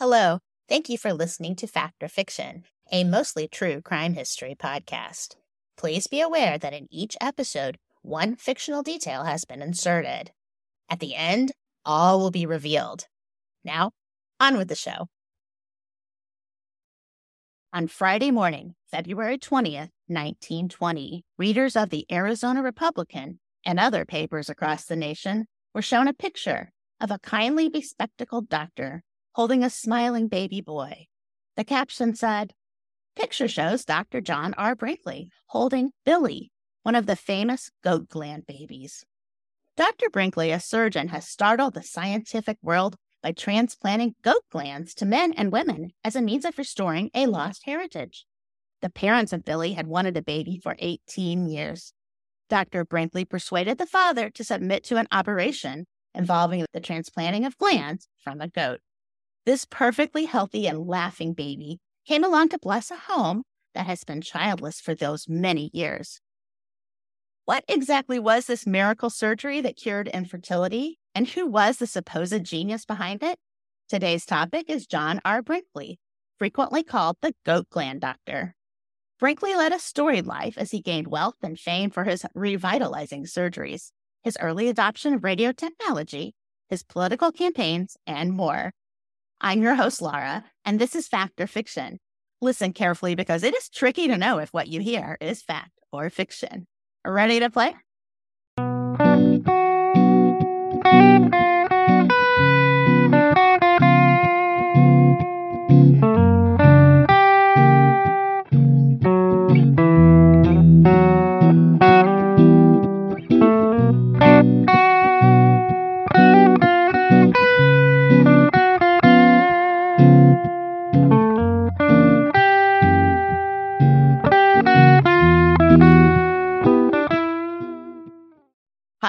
Hello. Thank you for listening to Fact or Fiction, a mostly true crime history podcast. Please be aware that in each episode, one fictional detail has been inserted. At the end, all will be revealed. Now, on with the show. On Friday morning, February 20th, 1920, readers of the Arizona Republican and other papers across the nation were shown a picture of a kindly bespectacled doctor holding a smiling baby boy. The caption said, Picture shows Dr. John R. Brinkley holding Billy, one of the famous goat gland babies. Dr. Brinkley, a surgeon, has startled the scientific world by transplanting goat glands to men and women as a means of restoring a lost heritage. The parents of Billy had wanted a baby for 18 years. Dr. Brinkley persuaded the father to submit to an operation involving the transplanting of glands from a goat. This perfectly healthy and laughing baby came along to bless a home that has been childless for those many years. What exactly was this miracle surgery that cured infertility, and who was the supposed genius behind it? Today's topic is John R. Brinkley, frequently called the goat gland doctor. Brinkley led a storied life as he gained wealth and fame for his revitalizing surgeries, his early adoption of radio technology, his political campaigns, and more. I'm your host, Laura, and this is Fact or Fiction. Listen carefully because it is tricky to know if what you hear is fact or fiction. Ready to play?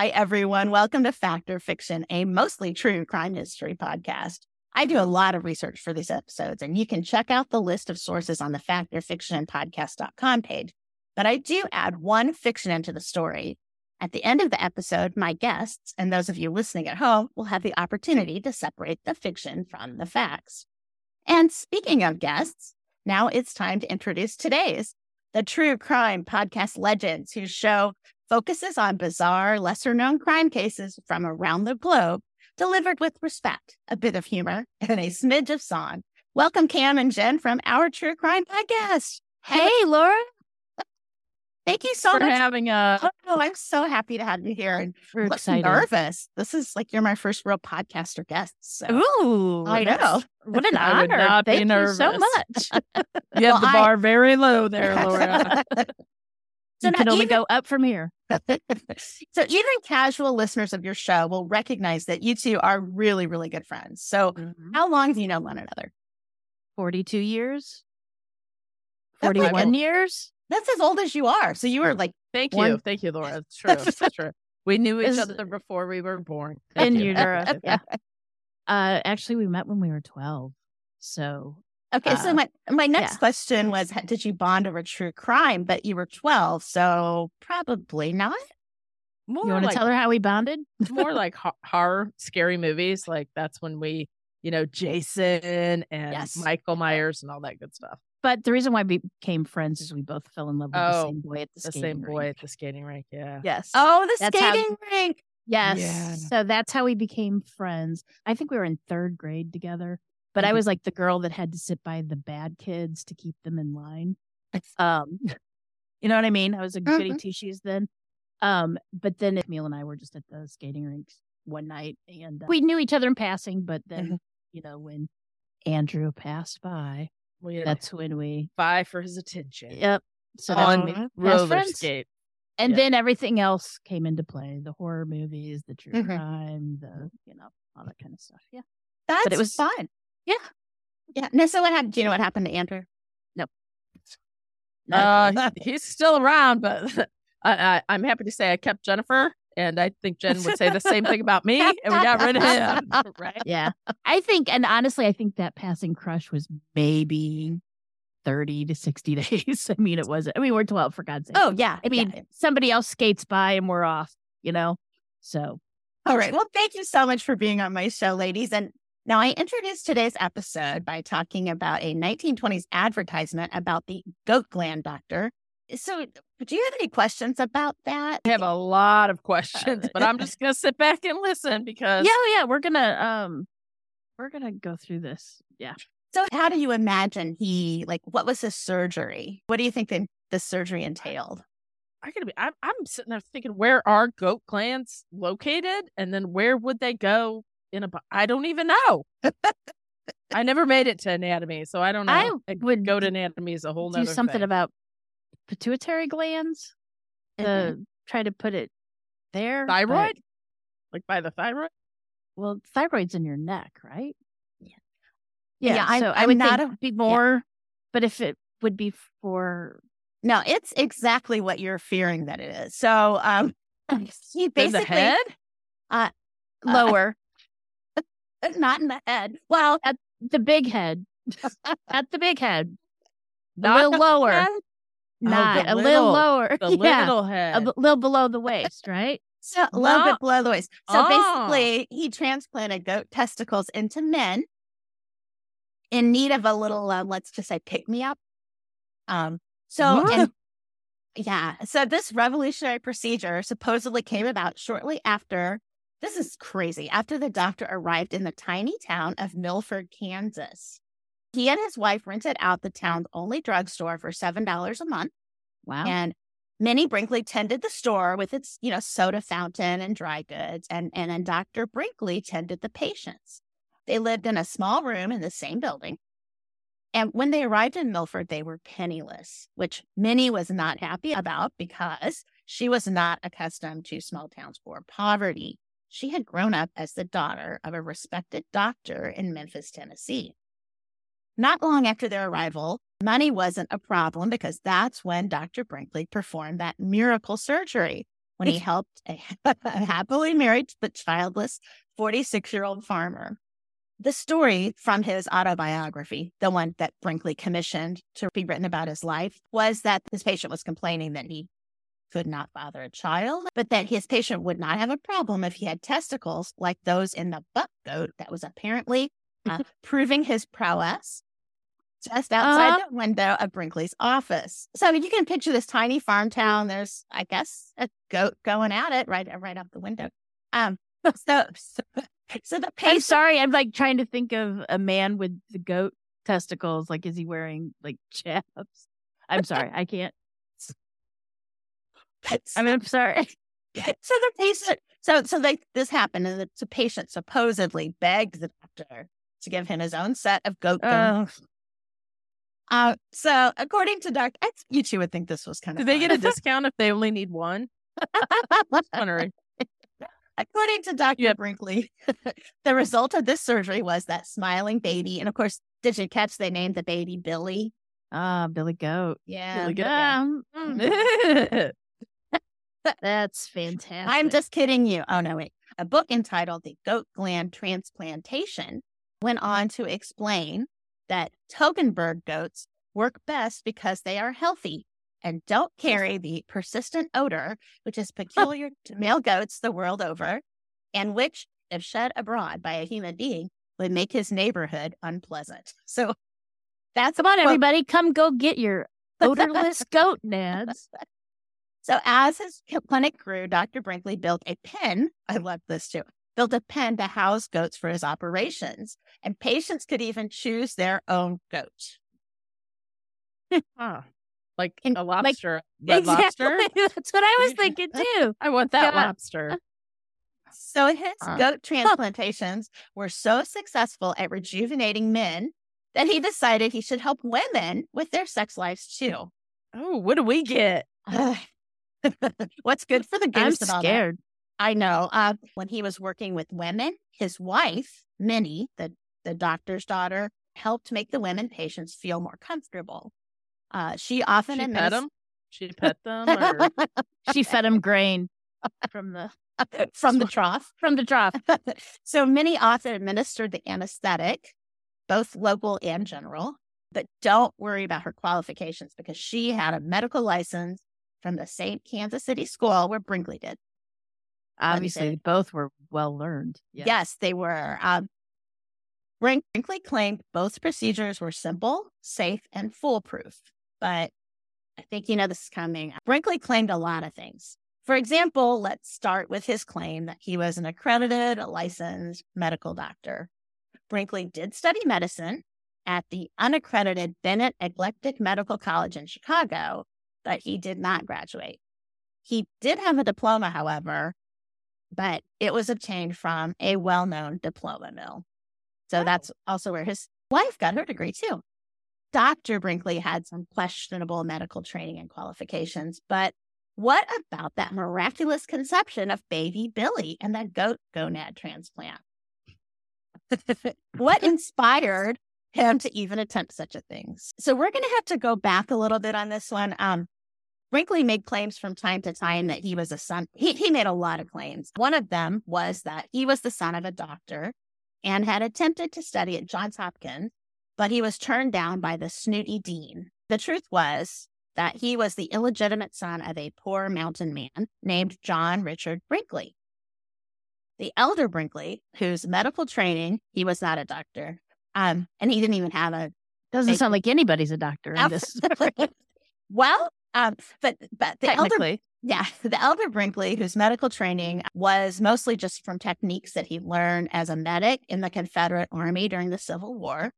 Hi, everyone. Welcome to Fact or Fiction, a mostly true crime history podcast. I do a lot of research for these episodes, and you can check out the list of sources on the Fact or Fiction podcast.com page. But I do add one fiction into the story. At the end of the episode, my guests and those of you listening at home will have the opportunity to separate the fiction from the facts. And speaking of guests, now it's time to introduce today's the true crime podcast legends whose show focuses on bizarre, lesser known crime cases from around the globe, delivered with respect, a bit of humor, and a smidge of song. Welcome, Cam and Jen from our True Crime Podcast. Hey, Laura. Thank you so for much for having uh Oh, I'm so happy to have you here. And we're excited. nervous. This is like you're my first real podcaster guest. So Ooh, I know. What an I honor. Thank you so much. You have Well, the I- bar very low there, Laura. So you can only even- go up from here. so even casual listeners of your show will recognize that you two are really, really good friends. So how long do you know one another? 42 years? That's like 41 a- years? That's as old as you are. So you were like, Thank you. Thank you, Laura. It's true. It's true. We knew each other before we were born. In Thank you. utero. yeah. Uh, actually, we met when we were 12. So okay. so Uh, my my next yeah. question was, did you bond over true crime? But you were 12, so probably not. More you want to like, tell her how we bonded? more like ho- horror, scary movies. Like that's when we, you know, Jason and Yes. Michael Myers and all that good stuff. But the reason why we became friends is we both fell in love with the Oh, same boy at the, The skating same boy rink. at the skating rink. Yeah. Yes. Oh, the That's how- skating rink. Yes. Yeah. So that's how we became friends. I think we were in third grade together, but I Mhm. was like the girl that had to sit by the bad kids to keep them in line. Um, you know what I mean? I was a goody Mhm. two shoes then. Um, but then Emil and I were just at the skating rinks one night and uh, we knew each other in passing, but then, Mhm. you know, when Andrew passed by, We that's when we, vie for his attention. yep. So that's On roller friends. skate. And Yeah. then everything else came into play the horror movies, the true Mhm. crime, the, you know, all that kind of stuff. Yeah. That's it was- fun. Yeah. Yeah. No, so what happened? Do you know what happened to Andrew? Not a Uh, he's still around, but I, I, I'm happy to say I kept Jennifer, and I think Jen would say the same thing about me, and we got rid of him. Right? yeah. I think, and honestly, I think that passing crush was maybe 30 to 60 days. I mean, it wasn't, I mean, we're 12 for God's sake. Oh, yeah. I mean, yeah. somebody else skates by and we're off, you know? So all right. Well, thank you so much for being on my show, ladies. And Now, I introduced today's episode by talking about a 1920s advertisement about the goat gland doctor. So, do you have any questions about that? I have a lot of questions, but I'm just gonna sit back and listen because Yeah, yeah, we're gonna um we're gonna go through this. Yeah. So, how do you imagine he, like, what was his surgery? What do you think the, the surgery entailed? I gotta be. I'm, I'm sitting there thinking, where are goat glands located, and then where would they go in a? bo- I don't even know. I never made it to anatomy, so I don't know. I Like, would go to anatomy is a whole do nother something thing. about pituitary glands. The try to put it there. but- thyroid, like by the thyroid. well, thyroid's in your neck, right? Yeah. Yeah. Yeah, so I I'm would not think a- be more, but if it would be for No, it's exactly what you're fearing that it is. So, um, he basically the head. Uh, lower, not in the head. Well, at the big head, at the big head, a little lower, head? not the a little- little lower, The yeah, little a head. b- little below the waist, right? So a little No. bit below the waist. So Oh. basically, he transplanted goat testicles into men in need of a little, uh, let's just say, pick me up. Um. So and yeah, so this revolutionary procedure supposedly came about shortly after. This is crazy. After the doctor arrived in the tiny town of Milford, Kansas, he and his wife rented out the town's only drugstore for seven dollars a month. Wow. And Minnie Brinkley tended the store with its, you know, soda fountain and dry goods, and and then Dr. Brinkley tended the patients. They lived in a small room in the same building. And when they arrived in Milford, they were penniless, which Minnie was not happy about because she was not accustomed to small towns or poverty. She had grown up as the daughter of a respected doctor in Memphis, Tennessee. Not long after their arrival, money wasn't a problem because that's when Dr. Brinkley performed that miracle surgery when he helped a, happily married but childless 46 year old farmer. The story from his autobiography, the one that Brinkley commissioned to be written about his life, was that this patient was complaining that he could not father a child, but that his patient would not have a problem if he had testicles like those in the buck goat that was apparently uh, proving his prowess just outside Uh-huh. the window of Brinkley's office. So you can picture this tiny farm town. There's, I guess, a goat going at it right, right out the window. Um, so, so, so the I'm sorry. I'm like trying to think of a man with the goat testicles. Like, is he wearing like chaps? I'm sorry. I can't. I mean, I'm sorry. so the patient, so so they this happened, and the, the patient supposedly begged the doctor to give him his own set of goat. Oh, Uh, so according to Doctor, you two would think this was kind of. Do they get a discount if they only need one? Wondering. According to Dr. Yep. Brinkley, the result of this surgery was that smiling baby. And of course, did you catch they named the baby Billy? ah, Billy Goat. Yeah. Billy Goat. Um, mm, that's fantastic. I'm just kidding you. Oh, no, wait. A book entitled The Goat Gland Transplantation went on to explain that Toggenburg goats work best because they are healthy and don't carry the persistent odor, which is peculiar to male goats the world over, and which, if shed abroad by a human being, would make his neighborhood unpleasant. So that's Come on, quote- everybody, come go get your odorless goat nads. So as his clinic grew, Dr. Brinkley built a pen. I love this too. Built a pen to house goats for his operations, and patients could even choose their own goat. Huh. Like And, a like- lobster. Red lobster. That's what I was thinking too. I want that Yeah. lobster. So his Uh. goat transplantations were so successful at rejuvenating men that he decided he should help women with their sex lives too. Oh, what do we get? What's good for the I'm goose that? scared. I know. Uh, when he was working with women, his wife, Minnie, the, the doctor's daughter, helped make the women patients feel more comfortable. Uh, she often She adminis- pet them. She pet them. Or... She fed him grain from the from the trough. from the trough. so Minnie often administered the anesthetic, both local and general. But don't worry about her qualifications because she had a medical license from the same Kansas City school where Brinkley did. Obviously, both were well learned. Yeah. Yes, they were. Um, Brinkley claimed both procedures were simple, safe, and foolproof. But I think you know this is coming. Brinkley claimed a lot of things. For example, let's start with his claim that he was an accredited, licensed medical doctor. Brinkley did study medicine at the unaccredited Bennett Eclectic Medical College in Chicago, but he did not graduate. He did have a diploma, however, but it was obtained from a well known diploma mill. So Oh. that's also where his wife got her degree, too. Dr. Brinkley had some questionable medical training and qualifications, but what about that miraculous conception of baby Billy and that goat gonad transplant? what inspired him to even attempt such a thing? So we're going to have to go back a little bit on this one. Um, Brinkley made claims from time to time that he was a son. He, he made a lot of claims. One of them was that he was the son of a doctor and had attempted to study at Johns Hopkins, but he was turned down by the snooty dean. The truth was that he was the illegitimate son of a poor mountain man named John Richard Brinkley. The elder Brinkley, whose medical training, he was not a doctor, um, and he didn't even have a Doesn't Thank sound like anybody's a doctor in this. well, um, but but the elder yeah, the elder Brinkley, whose medical training was mostly just from techniques that he learned as a medic in the Confederate Army during the Civil War,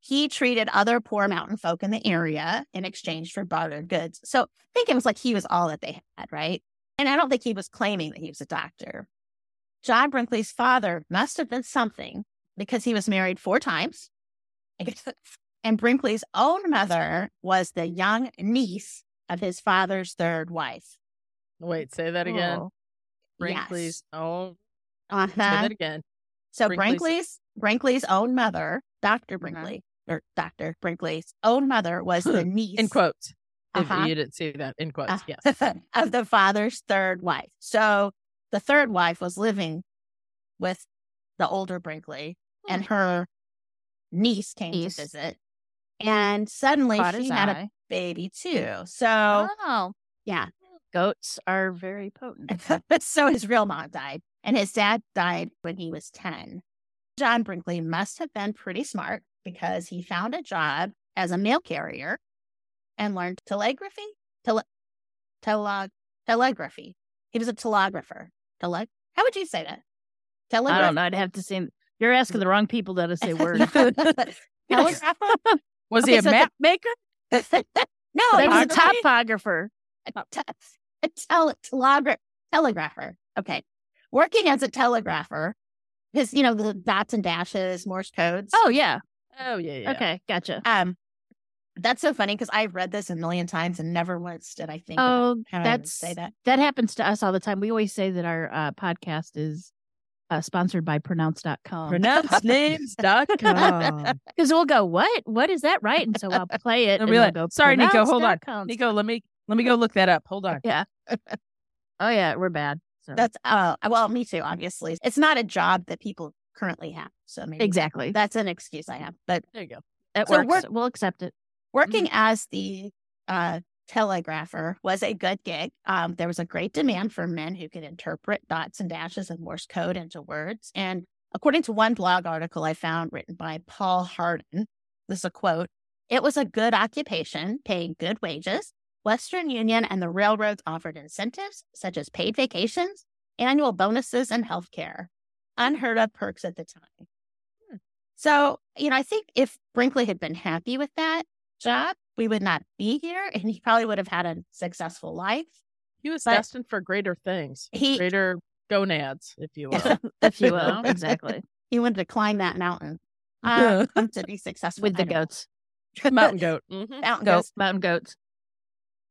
he treated other poor mountain folk in the area in exchange for bartered goods. So I think it was like he was all that they had, right? And I don't think he was claiming that he was a doctor. John Brinkley's father must have been something because he was married four times. And Brinkley's own mother was the young niece of his father's third wife. Wait, say that again. Oh. Brinkley's. Oh, say Uh-huh. that again. So Brinkley's- Brinkley's Brinkley's own mother, Dr. Brinkley, or Dr. Brinkley's own mother was the niece In quotes. Uh-huh. If you didn't see that in quotes, Uh, yes. of the father's third wife. So the third wife was living with the older Brinkley, and her niece came Niece. to visit. And suddenly Caught she had a eye. Baby mm. too. So Oh, yeah. goats are very potent. but so his real mom died, and his dad died when he was 10. John Brinkley must have been pretty smart because he found a job as a mail carrier and learned telegraphy. Tele- tele- telegraphy. He was a telegrapher. Tele- How would you say that? I don't know. I'd have to say. You're asking the wrong people to say words. Telegrapher? Was Okay, he a so the- map maker? No, that he was a was topographer. a, tele- telegra- telegrapher. Okay. Working as a telegrapher, because, you know, the dots and dashes, Morse codes. Oh yeah. Oh, yeah, yeah. Okay, gotcha. Um, that's so funny because I've read this a million times and never once did I think about Oh, how I would that's say that. that happens to us all the time. We always say that our uh, podcast is uh, sponsored by pronounce.com. Pronouncenames.com. Because we'll go, what? What is that right? And so I'll play it. And and we'll like, go, "Sorry, Nico, hold on. pronounce.com." Nico, let me let me go look that up. Hold on. Yeah. oh yeah, we're bad. So. That's, uh, well, me too, obviously. It's not a job that people currently have. So maybe exactly. that's an excuse I have. But There you go. That so works. we're- We'll accept it. working as the uh, telegrapher was a good gig. Um, there was a great demand for men who could interpret dots and dashes and Morse code into words. And according to one blog article I found written by Paul Hardin, this is a quote It was a good occupation, paying good wages. Western Union and the railroads offered incentives such as paid vacations, annual bonuses, and health care. Unheard of perks at the time. Hmm. So, you know, I think if Brinkley had been happy with that job, we would not be here and he probably would have had a successful life. He was But- destined for greater things, He- greater gonads, if you will. If you will. exactly. he wanted to climb that mountain uh, to be successful With the I don't know. goats. Mountain goat. Mhm. Mountain Goat, goats. mountain goats.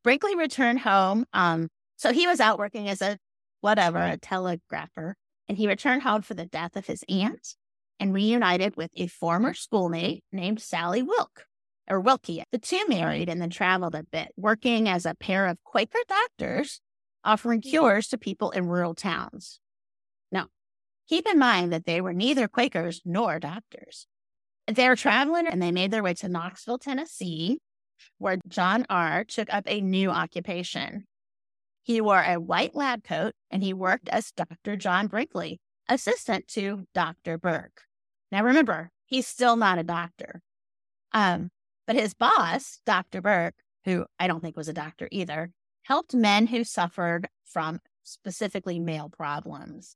Brinkley returned home. Um, so he was out working as a whatever, a telegrapher, and he returned home for the death of his aunt and reunited with a former schoolmate named Sally Wilk or Wilkie. The two married and then traveled a bit, working as a pair of Quaker doctors offering cures to people in rural towns. Now, keep in mind that they were neither Quakers nor doctors. They were traveling and they made their way to Knoxville, Tennessee, where John R. took up a new occupation. He wore a white lab coat and he worked as Dr. John Brinkley, assistant to Dr. Burke. Now remember, he's still not a doctor. Um, but his boss, Dr. Burke, who I don't think was a doctor either, helped men who suffered from specifically male problems.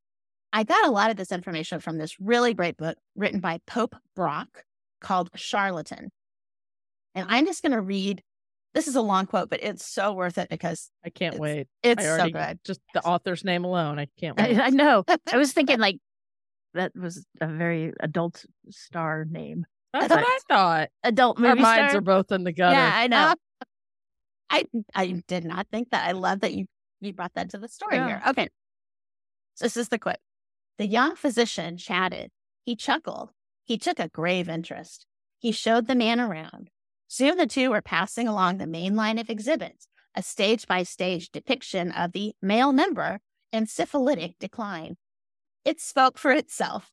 I got a lot of this information from this really great book written by Pope Brock called Charlatan. And I'm just going to read. This is a long quote, but it's so worth it because I can't It's- wait. it's I so good. just the author's name alone. I can't wait. I, I know. I was thinking like that was a very adult star name. That's what I thought. Adult Our movie minds star. are both in the gutter. yeah, I know. I I did not think that. I love that you you brought that to the story Yeah. here. Okay. So this is the quote. The young physician chatted. He chuckled. He took a grave interest. He showed the man around. Soon the two were passing along the main line of exhibits, a stage by stage depiction of the male member in syphilitic decline. It spoke for itself.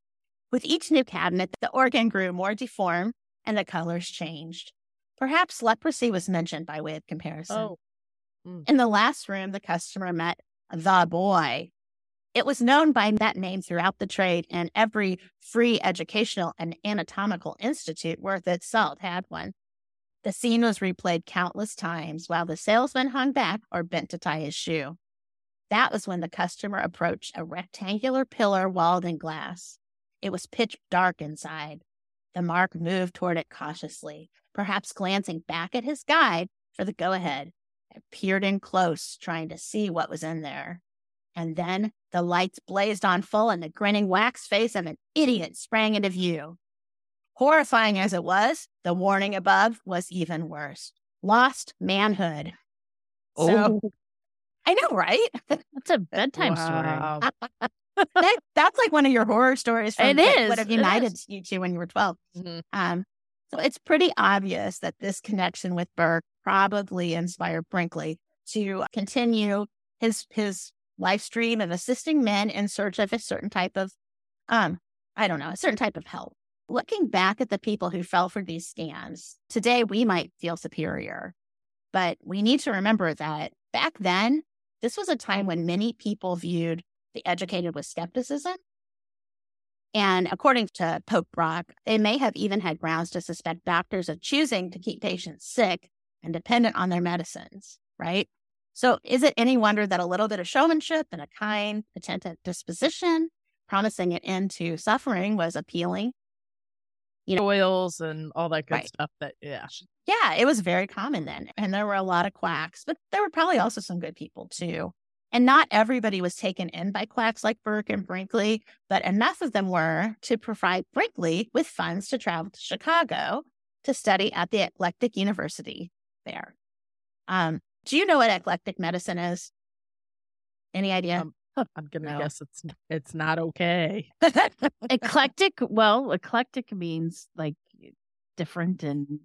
With each new cabinet, the organ grew more deformed and the colors changed. Perhaps leprosy was mentioned by way of comparison. Oh, mm. In the last room, the customer met the boy. It was known by that name throughout the trade, and every free educational and anatomical institute worth its salt had one. The scene was replayed countless times while the salesman hung back or bent to tie his shoe. That was when the customer approached a rectangular pillar walled in glass. It was pitch dark inside. The mark moved toward it cautiously, perhaps glancing back at his guide for the go ahead. I peered in close, trying to see what was in there. And then the lights blazed on full, and the grinning wax face of an idiot sprang into view. Horrifying as it was, the warning above was even worse lost manhood. So, oh. I know, right? That's a bedtime wow. that, that's like one of your horror stories from It that is, would have united you two when you were 12. Mhm. Um, so it's pretty obvious that this connection with Burke probably inspired Brinkley to continue his his live stream of assisting men in search of a certain type of um, I don't know, a certain type of help. Looking back at the people who fell for these scams, today we might feel superior. But we need to remember that back then, this was a time when many people viewed the educated with skepticism. And according to Pope Brock, they may have even had grounds to suspect doctors of choosing to keep patients sick and dependent on their medicines, right? So is it any wonder that a little bit of showmanship and a kind, attentive disposition, promising an end to suffering, was appealing? You know, oils and all that good Right. stuff. That yeah, Yeah, it was very common then. And there were a lot of quacks, but there were probably also some good people too. And not everybody was taken in by quacks like Burke and Brinkley, but enough of them were to provide Brinkley with funds to travel to Chicago to study at the Eclectic University there. Um, do you know what eclectic medicine is? Any idea? Um, I'm gonna No. guess it's it's not okay. eclectic. Well, eclectic means like different and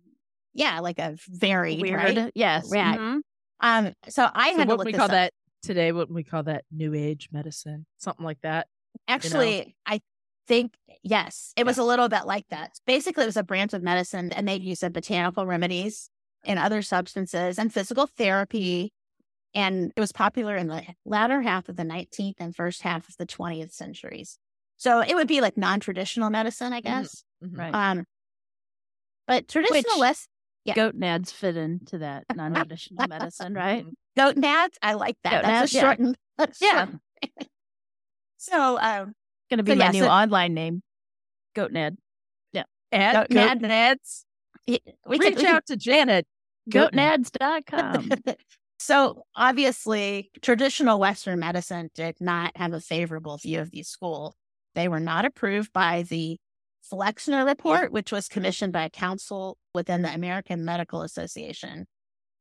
yeah, like a varied, weird. right? Yes. Right. mhm. Um, so I So had to what look we call up. that today? What we call that new age medicine, something like that. Actually, I think yes, it was a little bit like that. Basically, it was a branch of medicine and made use of botanical remedies and other substances and physical therapy. And it was popular in the latter half of the 19th and first half of the 20th centuries. So it would be like non traditional medicine, I guess. Mhm. Right. Um, but traditional West Yeah. Goat nads fit into that non-traditional medicine, right? goat nads, I like that. Goat That's nads, a yeah. shortened. Yeah. short. so, um, Going to be So, my yeah, new so- online name. Goat nad. Ad, Goat goat nads. we Reach could- we could- out to Janet. Goatnads.com. so obviously, traditional Western medicine did not have a favorable view of these schools. They were not approved by the Flexner Report, which was commissioned by a council within the American Medical Association.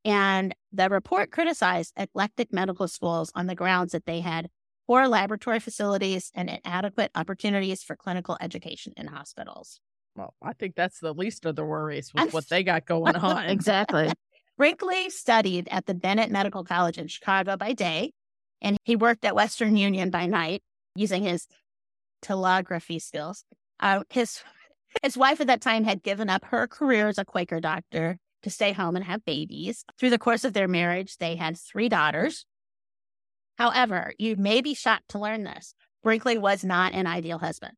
And the report criticized eclectic medical schools on the grounds that they had poor laboratory facilities and inadequate opportunities for clinical education in hospitals. Well, I think that's the least of the worries with what they got going on. exactly. Brinkley studied at the Bennett Medical College in Chicago by day, and he worked at Western Union by night using his telegraphy skills. Uh, his his wife at that time had given up her career as a Quaker doctor to stay home and have babies. Through the course of their marriage, they had three daughters. However, you may be shocked to learn this. Brinkley was not an ideal husband.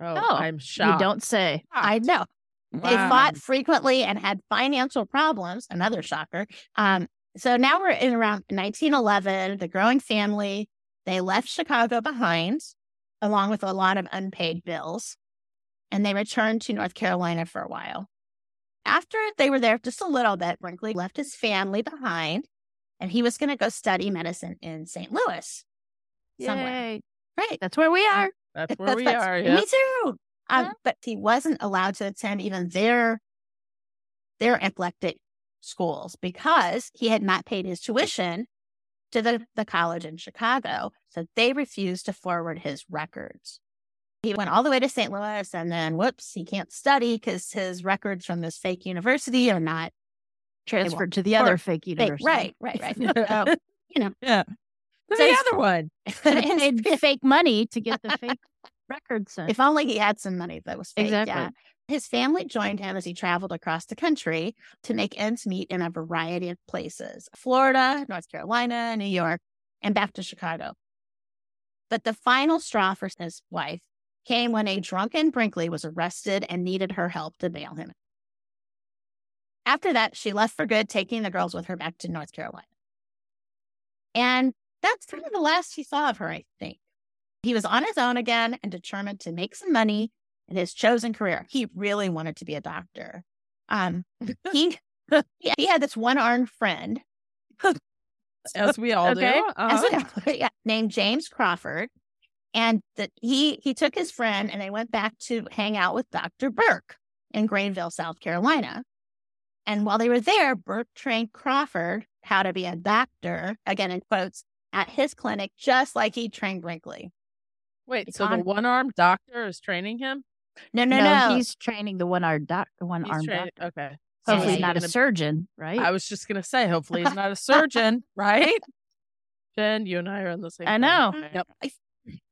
Oh, Oh, I'm shocked. You don't say. I know. They fought frequently and had financial problems. Another shocker. Um, so now we're in around 1911. The growing family they left Chicago behind, along with a lot of unpaid bills, and they returned to North Carolina for a while. After they were there just a little bit, Brinkley left his family behind, and he was going to go study medicine in St. Louis. somewhere. Yay. Right. That's where we are. That's where we That's- are. Me too. Um, Yeah. But he wasn't allowed to attend even their their eclectic schools because he had not paid his tuition to the, the college in Chicago. So they refused to forward his records. He went all the way to St. Louis and then whoops, he can't study because his records from this fake university are not Transferred to the other fake fake. university. Right, right, right. So, you know, Yeah. So the other one. And fake money to get the fake records sent. If only he had some money that was fake. Exactly. Yeah. His family joined him as he traveled across the country to make ends meet in a variety of places Florida, North Carolina, New York, and back to Chicago. But the final straw for his wife came when a drunken Brinkley was arrested and needed her help to bail him. After that, she left for good, taking the girls with her back to North Carolina. And that's kind of the last he saw of her, I think. He was on his own again and determined to make some money in his chosen career. He really wanted to be a doctor. Um, he he had this one armed friend As we all Okay. do. Uh-huh. well, yeah, named James Crawford, and that he he took his friend and they went back to hang out with Dr. Burke in Greenville, South Carolina. And while they were there, Burke trained Crawford how to be a doctor, again in quotes, at his clinic, just like he trained Brinkley. Wait, so the one armed doctor is training him? No, no, no. he's training the one armed doc, one armed training. doctor. Okay. Hopefully he's not a Gonna- surgeon, right? I was just gonna say, hopefully he's not a surgeon, right? Jen, you and I are on the same. I page. know. Yep.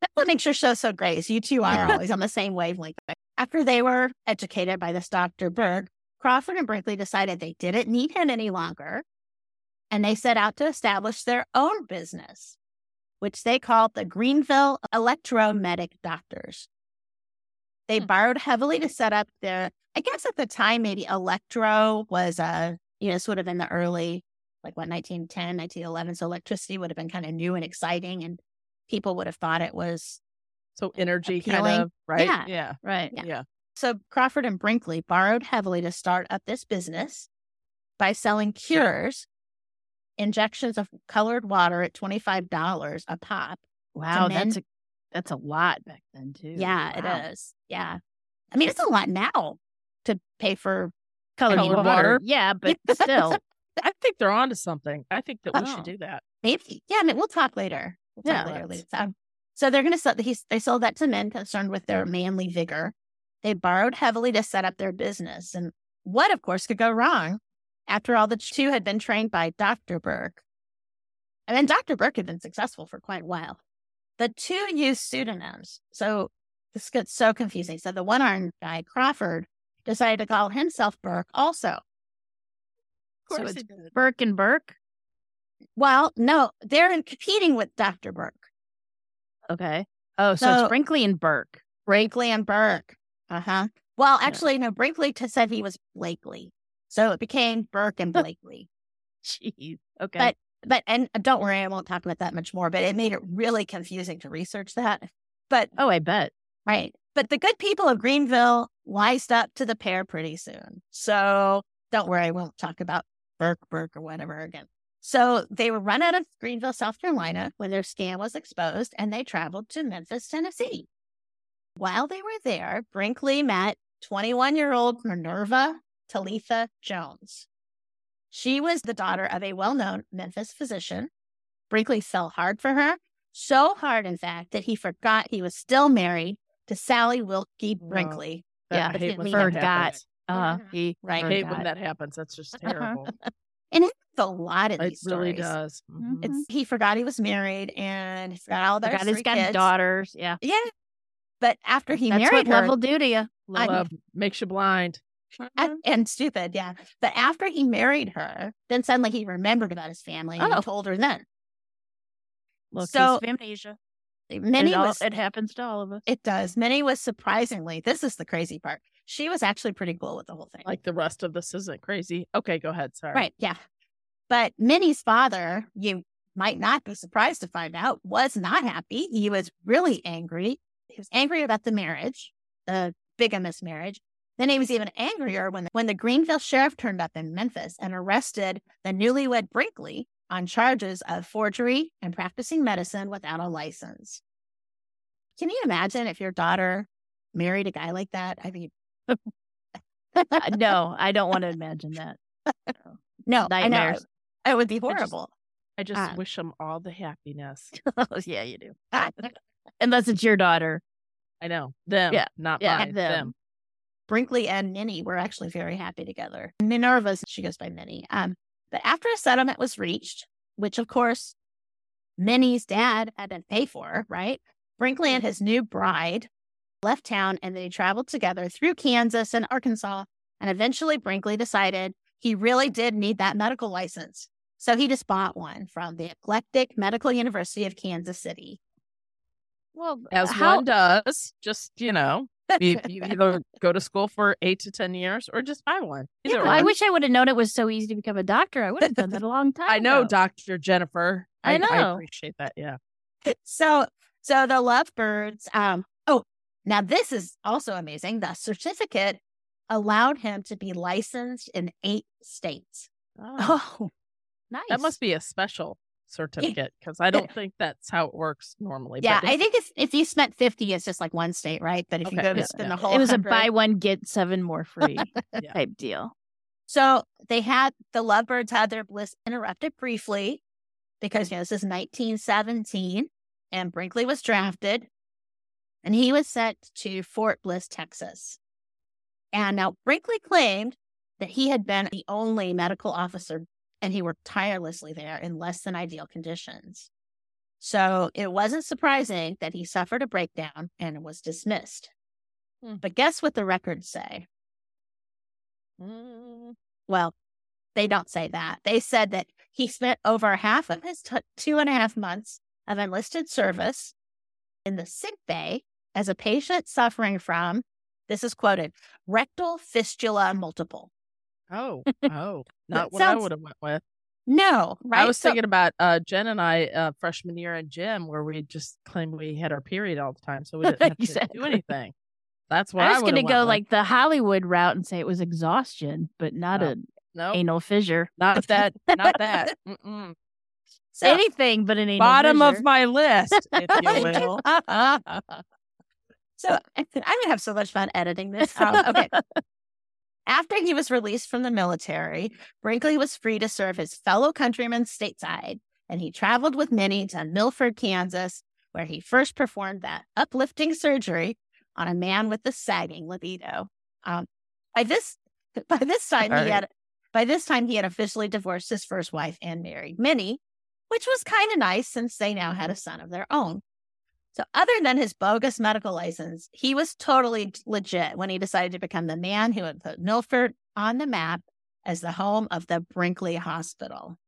That's what makes your show so great. Is you two are always on the same wavelength. After they were educated by this Dr. Burke, Crawford and Brinkley decided they didn't need him any longer, and they set out to establish their own business, which they called the Greenville Electromedic Doctors. They Hmm. borrowed heavily to set up their, I guess at the time, maybe electro was, uh, you know, sort of in the early, like what, 1910, 1911. So electricity would have been kind of new and exciting, and people would have thought it was So energy kind of right. Yeah. Yeah. right. Yeah. Yeah. So Crawford and Brinkley borrowed heavily to start up this business by selling cures, injections of colored water at $25 a pop. Wow, that's a that's a lot back then too. Yeah, Wow. it is. Yeah. I mean, it's a lot now to pay for Colored, Colored water. water. Yeah, but still. I think they're onto something. I think that we Oh. should do that. maybe. Yeah, I mean, we'll talk later. We'll Yeah, later. later. So, so they're going to sell, he's, they sold that to men concerned with their manly vigor. They borrowed heavily to set up their business. And what, of course, could go wrong after all the two had been trained by Dr. Burke? And then Dr. Burke had been successful for quite a while. The two used pseudonyms. So this gets so confusing. So the one armed guy, Crawford, decided to call himself Burke also. Of So course it's- he did. Burke and Burke. Well, no, they're in competing with Dr. Burke. Okay. Oh, so, So- it's Brinkley and Burke. Brinkley and Burke. Uh huh. Well, actually, no, Brinkley said he was Blakely. So it became Burke and Blakely. Jeez. Okay. But- but, and uh, don't worry, I won't talk about that much more, but it made it really confusing to research that. But, oh, I bet. right. But the good people of Greenville wised up to the pair pretty soon. So don't worry, I won't talk about Burke, Burke, or whatever again. So they were run out of Greenville, South Carolina when their scam was exposed, and they traveled to Memphis, Tennessee. While they were there, Brinkley met 21 year old Minerva Talitha Jones. She was the daughter of a well known Memphis physician. Brinkley fell hard for her, so hard, in fact, that he forgot he was still married to Sally Wilkie Brinkley. Yeah, I hate when he that forgot. happens. Uh, he Right. I hate when that happens. That's just terrible. And a lot of these. it these really stories. does. Mhm. It's he forgot he was married and he forgot all their forgot he's got kids. daughters. Yeah. Yeah. But after he That's married what her, love will do to you. I- Love makes you blind. and, and stupid, yeah. But after he married her, then suddenly he remembered about his family and Oh. told her then. Look, So- amnesia. Minnie it, all- was it happens to all of us. it does. Minnie was surprisingly, this is the crazy part. She was actually pretty cool with the whole thing. Like the rest of this isn't crazy. Okay, go ahead. Sorry. Right. Yeah. But Minnie's father, you might not be surprised to find out, was not happy. He was really angry. He was angry about the marriage, the bigamous marriage. Then he was even angrier when, when the Greenville sheriff turned up in Memphis and arrested the newlywed Brinkley on charges of forgery and practicing medicine without a license. Can you imagine if your daughter married a guy like that? I mean, Uh, no, I don't want to imagine that. no, I know. Nightmares. It would be horrible. I just Ah. wish them all the happiness. yeah, you do. Unless it's your daughter. I know them. Yeah, Not yeah, mine. them. Them. Brinkley and Minnie were actually very happy together. Minerva, she goes by Minnie. Um, but after a settlement was reached, which of course Minnie's dad had to pay for, right? Brinkley and his new bride left town and they traveled together through Kansas and Arkansas. And eventually Brinkley decided he really did need that medical license. So he just bought one from the Eclectic Medical University of Kansas City. Well, As how, one does. Just, you know, you, you either go to school for eight to 10 years or just buy one. Either Yeah, I wish I would have known it was so easy to become a doctor. I would have done that a long time I know, ago. Dr. Jennifer. I I know. appreciate that. Yeah. so so the lovebirds um oh now this is also amazing the certificate allowed him to be licensed in eight states Oh, oh nice. that must be a special certificate because I don't think that's how it works normally. yeah but i think if, if you spent 50 it's just like one state right but if you go to yeah, spend yeah. the whole It was a buy one get seven more free Yeah. type deal. so they had the lovebirds had their bliss interrupted briefly because you know this is 1917 and brinkley was drafted and he was sent to fort bliss texas and now brinkley claimed that he had been the only medical officer and he worked tirelessly there in less than ideal conditions so it wasn't surprising that he suffered a breakdown and was dismissed Hmm. but guess what the records say Mm, well, they don't say that. They said that he spent over half of his t- two and a half months of enlisted service in the sick bay as a patient suffering from, this is quoted, rectal fistula multiple. Oh, oh, not what sounds- I would have went with. No, right? I was So- thinking about uh, Jen and I uh, freshman year in gym where we just claimed we had our period all the time, so we didn't have to do anything. That's what I was going to go with. like the Hollywood route and say it was exhaustion, but not No. a no, anal fissure. not that, not that. Mm-mm. so- Anything but an anal Bottom fissure. of my list, if you will. so I'm to have so much fun editing this. Um, okay. After he was released from the military, Brinkley was free to serve his fellow countrymen stateside, and he traveled with Minnie to Milford, Kansas, where he first performed that uplifting surgery on a man with the sagging libido. Um, by this, by this time, All he right. had by this time he had officially divorced his first wife and married Minnie, which was kind of nice since they now had a son of their own. So, other than his bogus medical license, he was totally legit when he decided to become the man who would put Milford on the map as the home of the Brinkley Hospital,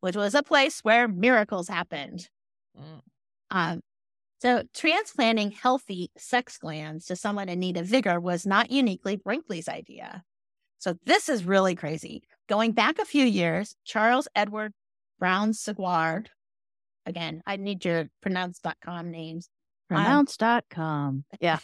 which was a place where miracles happened. Mm. Um, so, transplanting healthy sex glands to someone in need of vigor was not uniquely Brinkley's idea. So, this is really crazy. Going back a few years, Charles Edward Brown Séquard, again, I need your pronounce.com names, um, Pronounce.com. Yeah.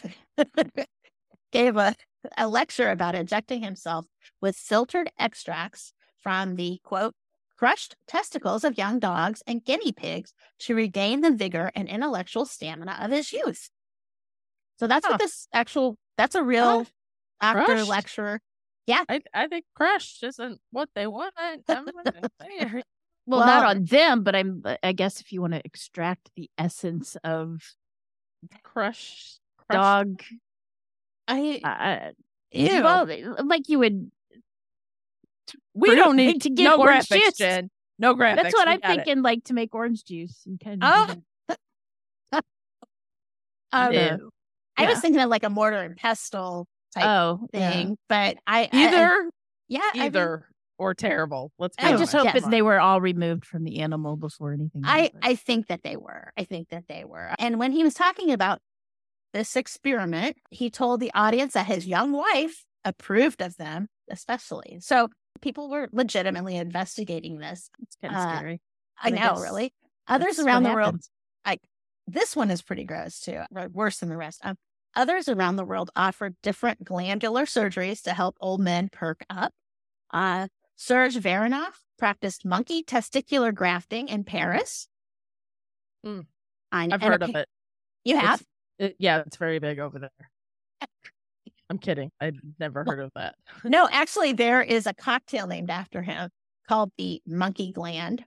gave a, a lecture about injecting himself with filtered extracts from the quote, crushed testicles of young dogs and guinea pigs to regain the vigor and intellectual stamina of his youth. So that's Huh. what this actual, that's a real Huh. actor Crushed? lecturer. I, I think crushed isn't what they want. I, I'm gonna say. Well, Well- not on them, but I'm. I guess if you want to extract the essence of Crush, crushed. dog, I, uh, ew. well, like you would. We Fruit don't need to get no orange graphics, juice. Jen. No graphics. That's what we I'm got it. thinking. Like to make orange juice and kind Oh, No. I was thinking of like a mortar and pestle type Oh, yeah. thing, but I I- Either, yeah, I mean, either or terrible. Let's be I honest. just hope Yes. that they were all removed from the animal before anything. I, happened. I think that they were. I think that they were. And when he was talking about this experiment, he told the audience that his young wife approved of them, especially. So people were legitimately investigating this. it's kind of uh, scary. I But I know, really. Others around what the world, happens. this one is pretty gross too, worse than the rest. Um, others around the world offered different glandular surgeries to help old men perk up. Uh, Serge Voronoff practiced monkey testicular grafting in Paris. Mm. I've and heard of it. You It's- have? It- Yeah, it's very big over there. I'm kidding. I've never heard of that. no, actually, there is a cocktail named after him called the monkey gland.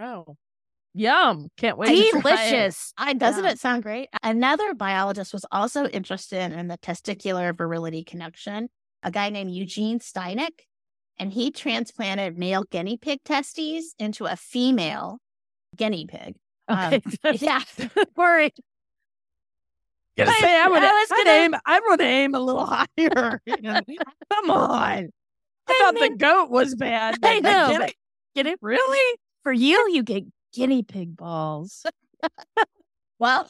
Oh, yum! Can't wait. to try it. Delicious. I, doesn't Yeah. it sound great? Another biologist was also interested in the testicular virility connection, a guy named Eugene Steinach, and he transplanted male guinea pig testes into a female guinea pig. Um, Okay. yeah. Worried. But Say, I would, I was I'd gonna- aim, I would aim a little higher. Come on. I thought the goat was bad. I know, guinea- but- Get it? really? For you, you get guinea pig balls. Well,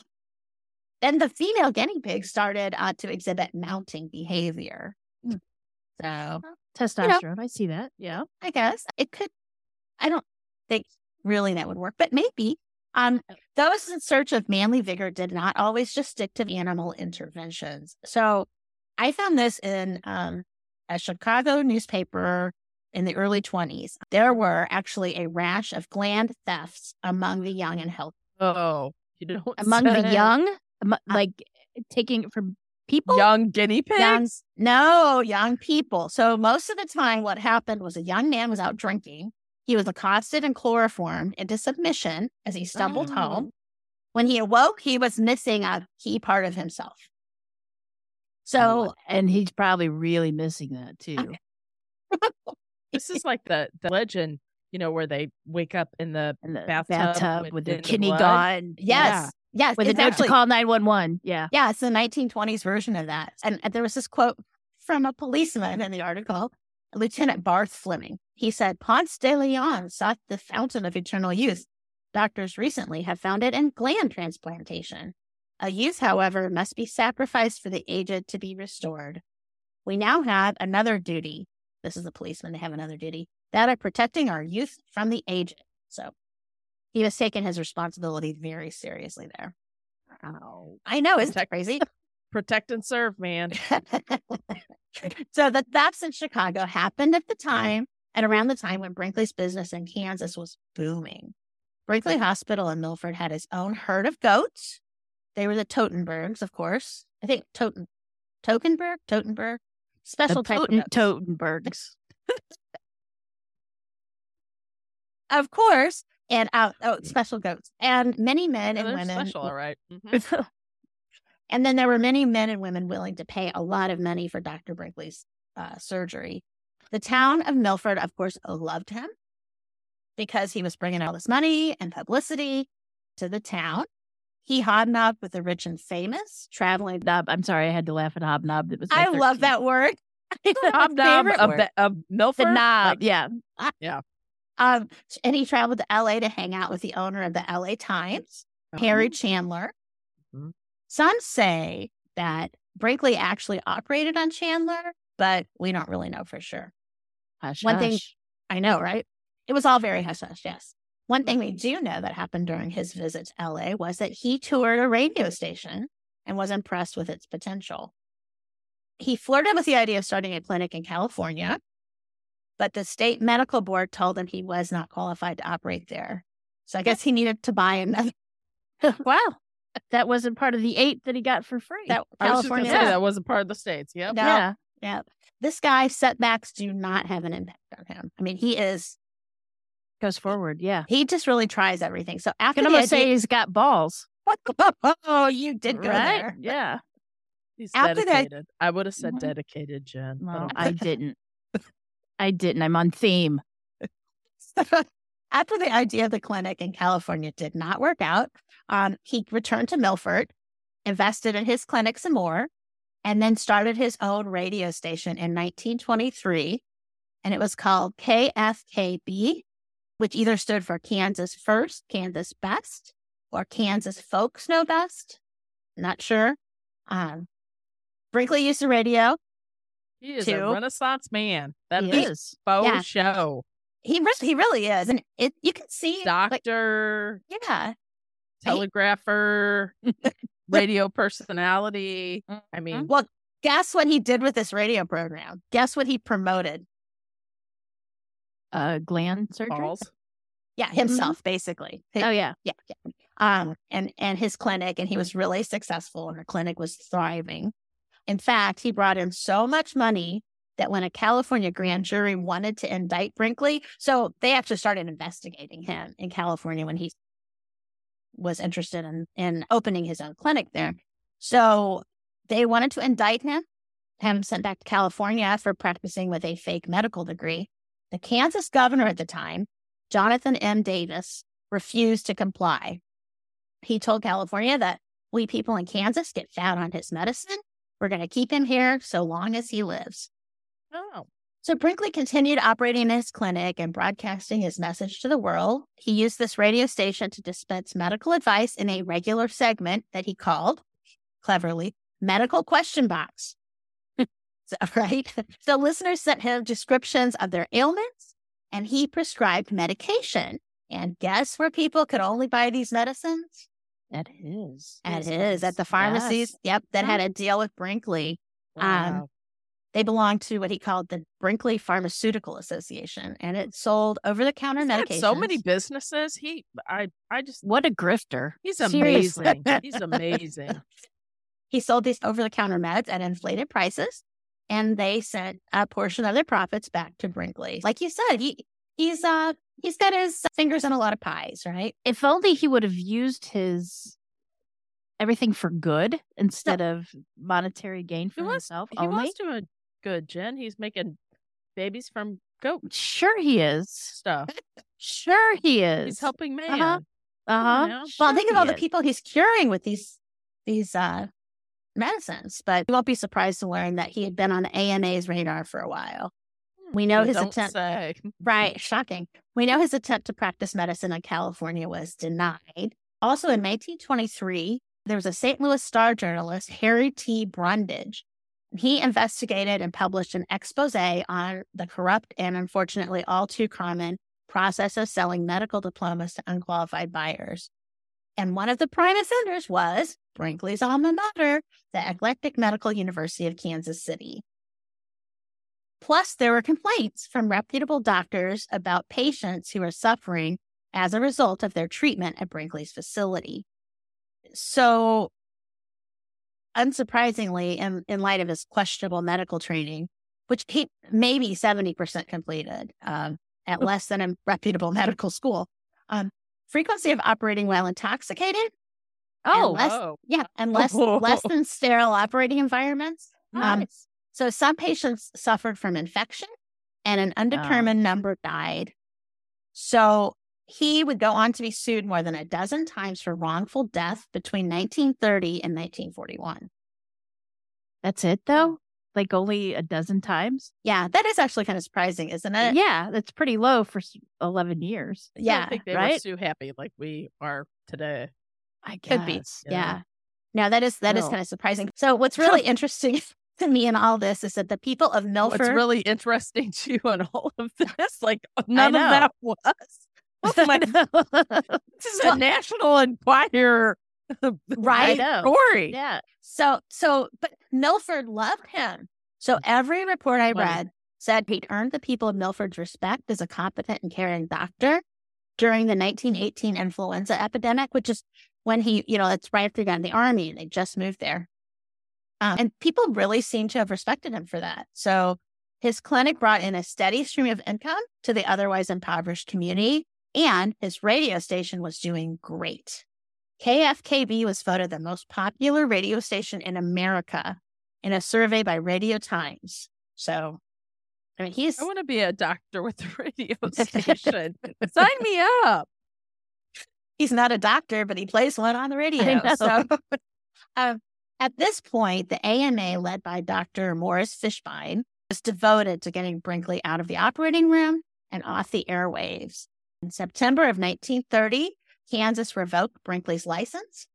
then the female guinea pig started uh, to exhibit mounting behavior. Hmm. So Testosterone. I see that. Yeah. I guess it could. I don't think really that would work, but maybe. Um, those in search of manly vigor did not always just stick to animal interventions. So I found this in um, a Chicago newspaper in the early 20s. There were actually a rash of gland thefts among the young and healthy. Oh, you don't Among the young, like taking it from people. young guinea pigs. Young, no, young people. So most of the time, what happened was a young man was out drinking. He was accosted and chloroformed into submission as he stumbled Oh. home. When he awoke, he was missing a key part of himself. So oh, and he's probably really missing that too. This is like the, the legend, you know, where they wake up in the In the Bathtub bathtub, with with, the the kidney gone. yes, yes, With it's a note to call 911. Yeah. Yeah, it's the 1920s version of that. And, and there was this quote from a policeman in the article, Lieutenant Barth Fleming. He said, Ponce de Leon sought the fountain of eternal youth. Doctors recently have found it in gland transplantation. A youth, however, must be sacrificed for the aged to be restored. We now have another duty. This is the policeman. They have another duty that of protecting our youth from the aged. So he was taking his responsibility very seriously there. I know, isn't that Protect- crazy? Protect and serve, man. so the thefts in Chicago happened at the mm-hmm. time and around the time when Brinkley's business in Kansas was booming. Brinkley Hospital in Milford had his own herd of goats. They were the Toggenburgs, of course. I think Toten, Tokenberg, Totenberg, special the type of goats. Toggenburgs. of course, and uh, oh, special goats, and many men Yeah, and women. special, all right. Mhm. And then there were many men and women willing to pay a lot of money for Dr. Brinkley's uh, surgery. The town of Milford, of course, loved him because he was bringing all this money and publicity to the town. He hobnobbed with the rich and famous, traveling. Hobnob. I'm sorry, I had to laugh at hobnob. It was I love that word. Hobnob of, word. the, of Milford. The knob. Like, yeah. Um, and he traveled to LA to hang out with the owner of the LA Times, Harry Chandler. Mhm. Some say that Brinkley actually operated on Chandler, but we don't really know for sure. Hush, One thing- I know, right? It was all very hush hush, yes. One thing we do know that happened during his visit to LA was that he toured a radio station and was impressed with its potential. He flirted with the idea of starting a clinic in California, but the state medical board told him he was not qualified to operate there. So I guess he needed to buy another. wow. That wasn't part of the eight that he got for free. That I was just California. say that wasn't part of the states. Yep. No. yeah. Yeah. This guy setbacks do not have an impact on him. I mean, he is Goes forward. Yeah. he just really tries everything. So after I'm gonna say he's got balls. oh, you did go right? there. Yeah. He's After that- dedicated. I would have said Mhm. dedicated, Jen. Well. I didn't. I didn't. I'm on theme. After the idea of the clinic in California did not work out, um, he returned to Milford, invested in his clinic some more, and then started his own radio station in 1923. and it was called KFKB, which either stood for Kansas First, Kansas Best, or Kansas Folks Know Best. Not sure. Um, Brinkley used the radio. He is Two. a Renaissance man. That He big is. faux Yeah. show. He re- he really is, and it you can see like Doctor, yeah, telegrapher, radio personality. I mean, Well, guess what he did with this radio program? Guess what he promoted? Uh, gland surgery. balls. Yeah, himself basically. Oh yeah. yeah, yeah. Um, and and his clinic, and he was really successful, and the clinic was thriving. In fact, he brought in so much money that when a California grand jury wanted to indict Brinkley, so they actually started investigating him in California when he was interested in in opening his own clinic there. So they wanted to indict him, have him sent back to California for practicing with a fake medical degree. The Kansas governor at the time, Jonathan M. Davis, refused to comply. He told California that we people in Kansas get fat on his medicine. We're going to keep him here so long as he lives. Oh, So Brinkley continued operating his clinic and broadcasting his message to the world. He used this radio station to dispense medical advice in a regular segment that he called, cleverly, Medical Question Box. So, right? So listeners sent him descriptions of their ailments and he prescribed medication. And guess where people could only buy these medicines? At his. At His his, at the pharmacies. Yep, that had a deal with Brinkley. Um. They belonged to what he called the Brinkley Pharmaceutical Association, and it sold over the counter He's medications. so many businesses. He, I, I just, What a grifter. he's amazing. he's amazing. He sold these over the counter meds at inflated prices, and they sent a portion of their profits back to Brinkley. Like you said, he he's uh he's got his fingers in a lot of pies, right? If only he would have used his everything for good instead of monetary gain He for himself he only. was doing good, Jen. He's making babies from goat Sure he is. stuff. Sure he is. He's helping man. Uh-huh. Uh-huh. on now. Well, Sure think of all the people he's curing with these these uh medicines. But you won't be surprised to learn that he had been on AMA's radar for a while. We know his attempt say. Right. Shocking. We know his attempt to practice medicine in California was denied. Also in 1923, there was a St. Louis Star journalist, Harry T. Brundidge. He investigated and published an expose on the corrupt and unfortunately all too common process of selling medical diplomas to unqualified buyers. And one of the prime offenders was Brinkley's alma mater, the Eclectic Medical University of Kansas City. Plus, there were complaints from reputable doctors about patients who were suffering as a result of their treatment at Brinkley's facility. So, unsurprisingly, in, in light of his questionable medical training, which he maybe 70% completed um, at less than a reputable medical school, um, frequency of operating while intoxicated, Oh, less- oh, yeah, and less, less than sterile operating environments. Um, nice. So some patients suffered from infection and an ah. undetermined number died. So he would go on to be sued more than a dozen times for wrongful death between 1930 and 1941. That's it though? Like only a dozen times? Yeah, that is actually kind of surprising, isn't it? yeah, that's pretty low for 11 years. I Yeah, don't think they were right? too happy like we are today. I Could be. guess. yeah. No, that is that is Still. kind of surprising. So what's really interesting to me in all this is that the people of Milford What's really interesting to you in all of this, like none of that was. Oh my- this is a National Enquirer Right. Story. yeah. So, so, but Milford loved him. So mm. every report I read said he'd earned the people of Milford's respect as a competent and caring doctor during the 1918 influenza epidemic, which is when he, you know, it's right after he got in the army and they just moved there. Um, and people really seem to have respected him for that. So his clinic brought in a steady stream of income to the otherwise impoverished community, and his radio station was doing great. KFKB was voted the most popular radio station in America in a survey by Radio Times. So, I mean, he's I want to be a doctor with the radio station. Sign me up. he's not a doctor, but he plays one on the radio. So, um, at this point, the AMA, led by Dr. Morris Fishbein, was devoted to getting Brinkley out of the operating room and off the airwaves. In September of 1930, Kansas revoked Brinkley's license.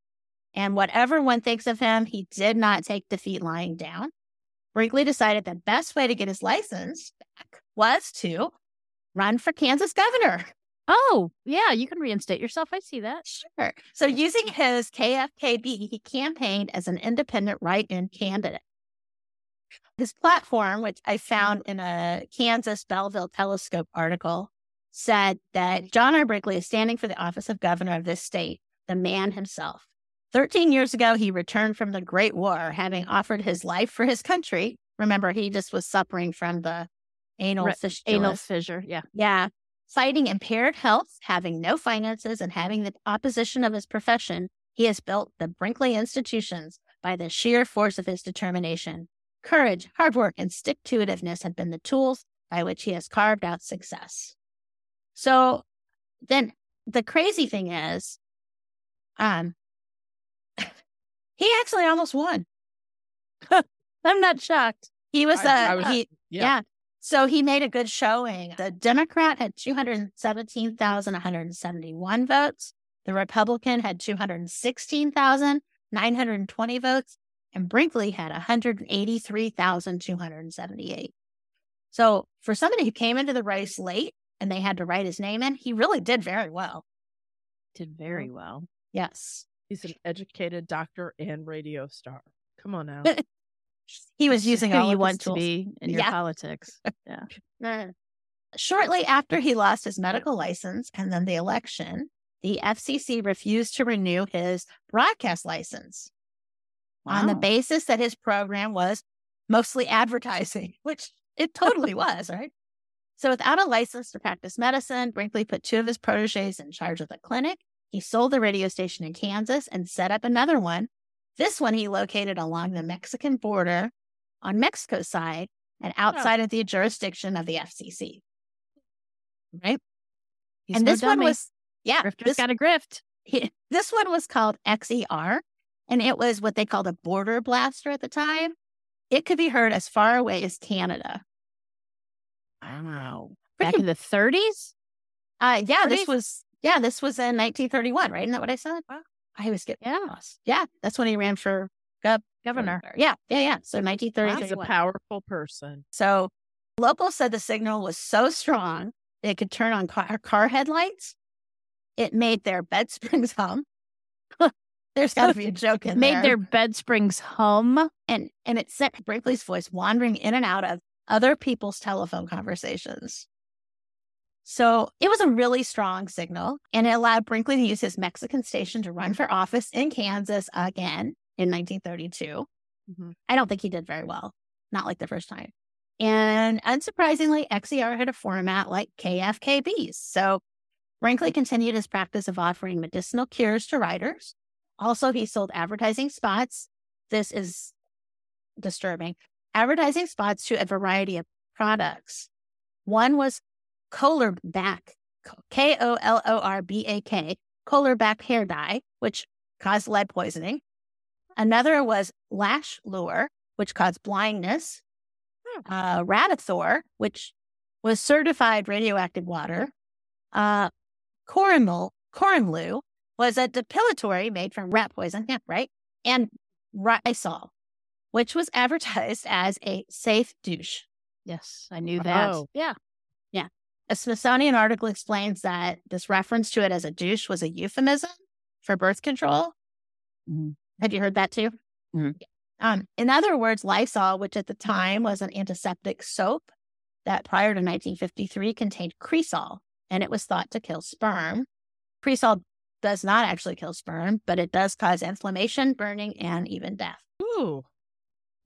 And whatever one thinks of him, he did not take defeat lying down. Brinkley decided the best way to get his license back was to run for Kansas governor. Oh, yeah, you can reinstate yourself. I see that. Sure. So, using his KFKB, he campaigned as an independent write in candidate. His platform, which I found in a Kansas Belleville Telescope article, said that John R. Brinkley is standing for the office of governor of this state, the man himself. 13 years ago, he returned from the Great War, having offered his life for his country. Remember, he just was suffering from the anal Right. Anal fissure. Yeah. Yeah. Fighting impaired health, having no finances, and having the opposition of his profession, he has built the Brinkley institutions by the sheer force of his determination. Courage, hard work, and stick to itiveness have been the tools by which he has carved out success. So then the crazy thing is, um, he actually almost won. I'm not shocked. He was, uh, I- I was- he, yeah. yeah. So he made a good showing. The Democrat had 217,171 votes. The Republican had 216,920 votes. And Brinkley had 183,278. So for somebody who came into the race late and they had to write his name in, he really did very well. Did very well. Yes. He's an educated doctor and radio star. Come on now. He was using Who all you of his want to tools. be in your Yeah. politics. Yeah. Shortly after he lost his medical license and then the election, the FCC refused to renew his broadcast license on the basis that his program was mostly advertising, which it totally was, right? So, without a license to practice medicine, Brinkley put two of his proteges in charge of the clinic. He sold the radio station in Kansas and set up another one. This one he located along the Mexican border on Mexico's side and outside of the jurisdiction of the FCC. Right? He's and no this one was, yeah, Grifter's this, got a grift. he- this one was called XER, and it was what they called a border blaster at the time. It could be heard as far away as Canada. Wow. Back in the 30s? Uh, yeah, this was yeah, this was in 1931, right? Isn't that what I said? Wow. I was get Yeah. lost. Yeah, that's when he ran for gov- Governor. Yeah, yeah, yeah. So He's a powerful person. So locals said the signal was so strong it could turn on car, car headlights. It made their bed springs hum. There's got to be a joke in Made there. their bed springs hum. and and it sent Brinkley's voice wandering in and out of other people's telephone conversations. So it was a really strong signal, and it allowed Brinkley to use his Mexican station to run for office in Kansas again in 1932. Mhm. I don't think he did very well, not like the first time. And unsurprisingly, XER had a format like KFKB's. So Brinkley continued his practice of offering medicinal cures to writers. Also, he sold advertising spots. This is disturbing. Advertising spots to a variety of products. One was Kolorbak, K O L O R B A K, Kolorbak hair dye, which caused lead poisoning. Another was Lash Lure, which caused blindness. Uh, Radithor, which was certified radioactive water. Uh, Corimil, Koremlu was a depilatory made from rat poison. Yeah, right. And Lysol, which was advertised as a safe douche. Yes, I knew that. Oh. Yeah. A Smithsonian article explains that this reference to it as a douche was a euphemism for birth control. Mhm. Have you heard that too? Mhm. Um, in other words, Lysol, which at the time was an antiseptic soap that prior to 1953 contained Cresol, and it was thought to kill sperm. Cresol does not actually kill sperm, but it does cause inflammation, burning, and even death. Ooh.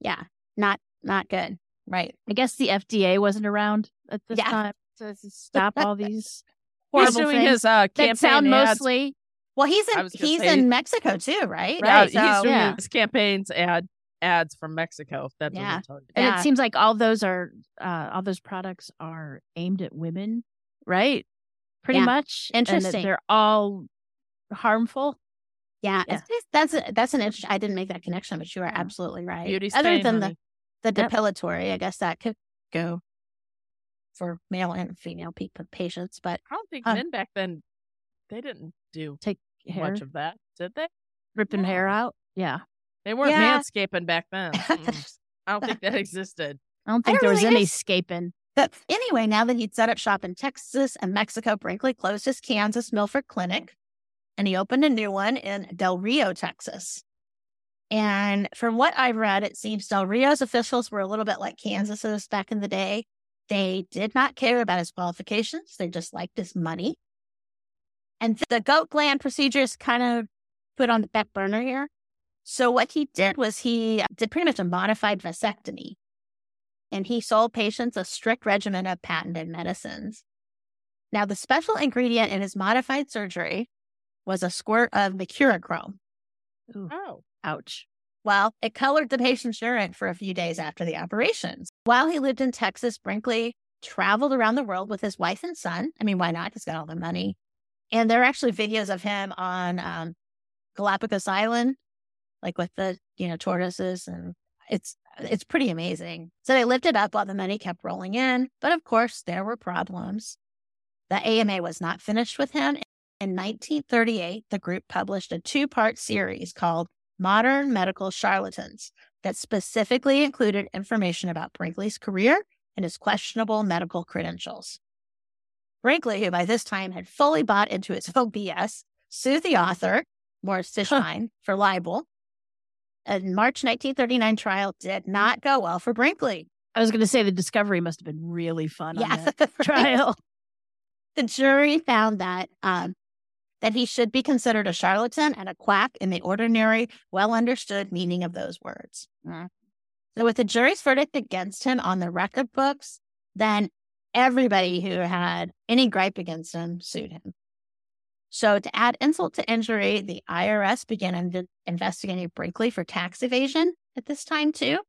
Yeah, not not good. Right. I guess the FDA wasn't around at this Yeah. time to stop all these He's horrible doing things his uh, that campaign sound ads. mostly Well, he's in he's say- in Mexico too, right? Yeah, Right, he's doing yeah. his campaigns ad ads from Mexico. If that doesn't Yeah. tell you. And Yeah. it seems like all those are uh, all those products are aimed at women, right? Pretty Yeah. much. And that Interesting. they're all harmful. Yeah, Yeah. that's a, that's an interesting. I didn't make that connection, but you are absolutely right. Beauty Other than honey. the the Yep. depilatory, I guess that could. go for male and female patients. But I don't think Uh, men back then they didn't do Take hair, much of that, did they? ripping No. hair out. Yeah. They weren't Yeah. manscaping back then. I don't think that existed. I don't I think don't there was any scaping. But anyway, now that he'd set up shop in Texas and Mexico, Brinkley closed his Kansas Milford clinic and he opened a new one in Del Rio, Texas. And from what I've read, it seems Del Rio's officials were a little bit like Kansas's back in the day. They did not care about his qualifications, they just liked his money. And the goat gland procedure is kind of put on the back burner here. So, what he did was he uh, did pretty much a modified vasectomy and he sold patients a strict regimen of patented medicines. Now, the special ingredient in his modified surgery was a squirt of mercurochrome. Ooh, Oh. ouch. Well, it colored the patient's urine for a few days after the operations. While he lived in Texas, Brinkley traveled around the world with his wife and son. I mean, why not? He's got all the money. And there are actually videos of him on um, Galapagos Island, like with the you know tortoises, and it's it's pretty amazing. So they lived it up while the money kept rolling in, but of course there were problems. The AMA was not finished with him. In 1938, the group published a two-part series called Modern Medical Charlatans that specifically included information about Brinkley's career and his questionable medical credentials. Brinkley, who by this time had fully bought into his own BS, sued the author, Morris Fishbein, for libel. A March 1939 trial did not go well for Brinkley. I was going to say the discovery must have been really fun on Yeah, that trial. the jury found that um, that he should be considered a charlatan and a quack in the ordinary, well understood meaning of those words. Mm. So, with the jury's verdict against him on the record books, then everybody who had any gripe against him sued him. So, to add insult to injury, the IRS began investigating Brinkley for tax evasion at this time too.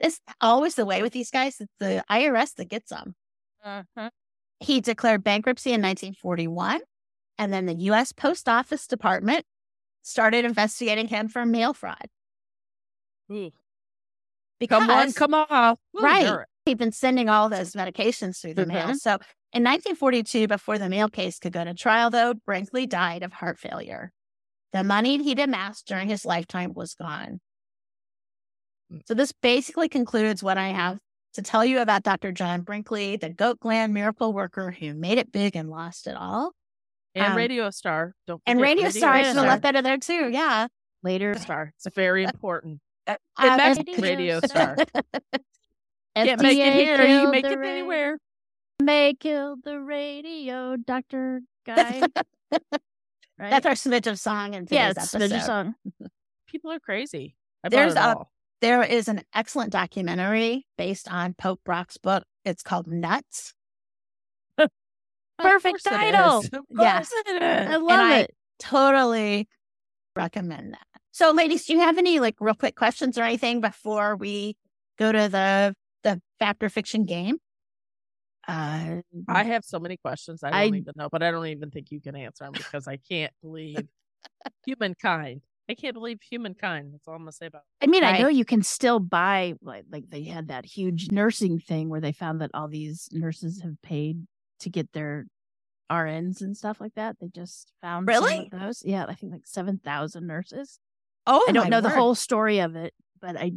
It's always the way with these guys; it's the IRS that gets them. Uh-huh. He declared bankruptcy in 1941, and then the U.S. Post Office Department started investigating him for mail fraud Ooh. because Come on, come on. Ooh, Right. he'd been sending all those medications through the mail. Mhm. So in 1942, before the mail case could go to trial, though, Brinkley died of heart failure. The money he'd amassed during his lifetime was gone. Mm. So this basically concludes what I have to tell you about Dr. John Brinkley, the goat gland miracle worker who made it big and lost it all. And Um, Radio Star. Don't And forget Radio Star, I should have left that in there too. Yeah. Later. Star. It's very important. Uh, uh, Radio Star. FDA Can't make it here. You can make it ra- anywhere. May kill the radio, Doctor Guy. right? That's our smidge of song in yeah, episode. a song. People are crazy. There's a- all. There is an excellent documentary based on Pope Brock's book. It's called Nuts. Perfect title. Yeah. it I love I- it. Totally recommend that. So, ladies, do you have any like real quick questions or anything before we go to the the fact or fiction game? Uh, I have so many questions I I- don't even know, but I don't even think you can answer them because I can't believe humankind. I can't believe humankind. That's all I'm gonna say about. I mean, I know you can still buy like like they had that huge nursing thing where they found that all these nurses have paid to get their RNs and stuff like that. They just found some Really? of those. Yeah, I think like seven thousand nurses. Oh, I don't my know the whole story of it, but I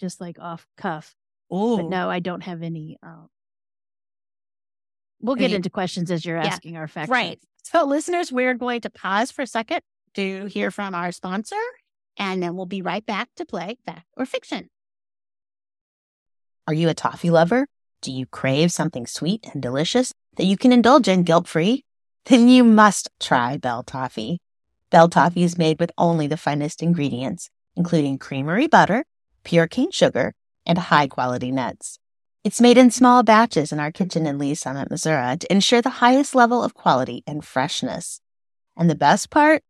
just like off cuff. Oh, no, I don't have any. Uh, we'll get Any- into questions as you're Yeah, asking our fact. Right. So, listeners, we're going to pause for a second to hear from our sponsor, and then we'll be right back to play fact or fiction. Are you a toffee lover? Do you crave something sweet and delicious that you can indulge in guilt free? Then you must try Belle Toffee. Belle Toffee is made with only the finest ingredients, including creamery butter, pure cane sugar, and high quality nuts. It's made in small batches in our kitchen in Lee's Summit, Missouri to ensure the highest level of quality and freshness. And the best part?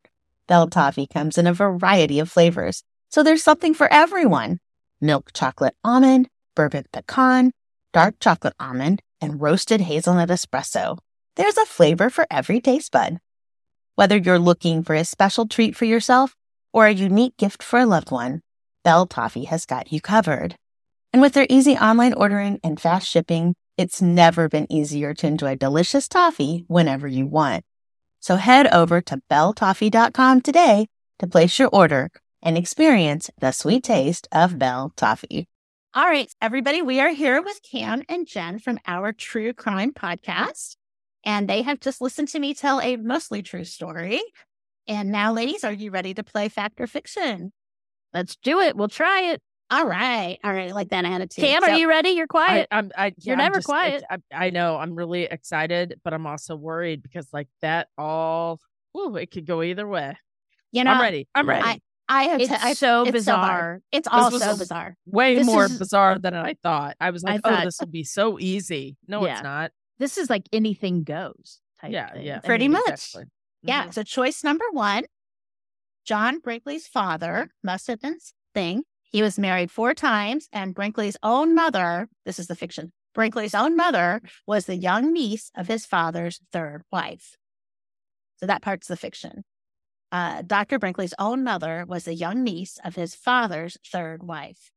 Belle Toffee comes in a variety of flavors, so there's something for everyone. Milk chocolate almond, bourbon pecan, dark chocolate almond, and roasted hazelnut espresso. There's a flavor for every taste bud. Whether you're looking for a special treat for yourself or a unique gift for a loved one, Belle Toffee has got you covered. And with their easy online ordering and fast shipping, it's never been easier to enjoy delicious toffee whenever you want. So head over to belletoffee.com today to place your order and experience the sweet taste of Belle Toffee. All right, everybody, we are here with Cam and Jen from our True Crime Podcast. And they have just listened to me tell a mostly true story. And now, ladies, are you ready to play fact or fiction? Let's do it. We'll try it. All right. All right. I like that attitude. Cam, are you ready? You're quiet. I, I'm, I, yeah, You're I'm never just- quiet. I, I know. I'm really excited, but I'm also worried because like that all, ooh, it could go either way. you know, I'm ready. I'm ready. I- I have it's to, I, so it's so bizarre. it's all was so bizarre. Way this more is- bizarre than I thought. I was I like, thought- oh, this will be so easy. No, Yeah. it's not. this is like anything goes. Type Yeah, thing. yeah. I Pretty mean, much. Exactly. Yeah. Mhm. So choice number one, John Brinkley's father must have been thing. He was married four times, and Brinkley's own mother, this is the fiction, Brinkley's own mother was the young niece of his father's third wife. So that part's the fiction. Uh, Dr. Brinkley's own mother was the young niece of his father's third wife.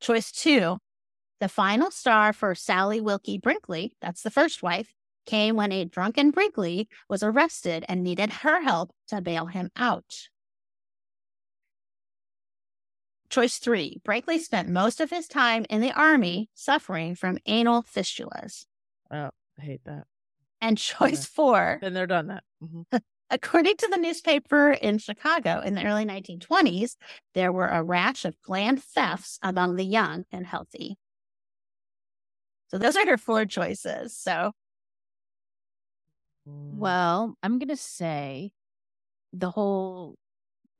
Choice two, the final star for Sally Wilkie Brinkley, that's the first wife, came when a drunken Brinkley was arrested and needed her help to bail him out. Choice three Brinkley spent most of his time in the army suffering from anal fistulas. Oh, I hate that. And choice four Been there, done that. Mhm. According to the newspaper in Chicago in the early 1920s, there were a rash of gland thefts among the young and healthy. So those are her four choices. So. Well, I'm gonna say the whole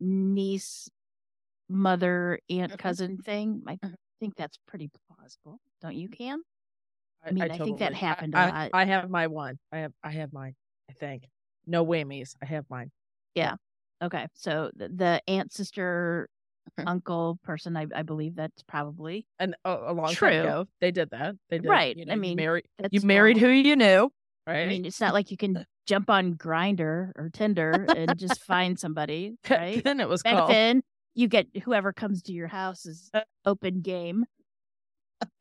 niece, mother, aunt, Mhm. cousin thing. I Mhm. think that's pretty plausible, don't you, Cam? I, mean, I think that happened a I, lot. I have my one. I have. I have mine. I think. No whammies. I have mine. Yeah. Okay, so the, the aunt, sister, uncle person, I, I believe that's probably And a, a long True. time ago, they did that. They did. Right. You I mean, you married. You married normal. who you knew, right? I mean, it's not like you can jump on Grindr or Tinder and just find somebody, right? then it was Back called. then, you get whoever comes to your house is open game.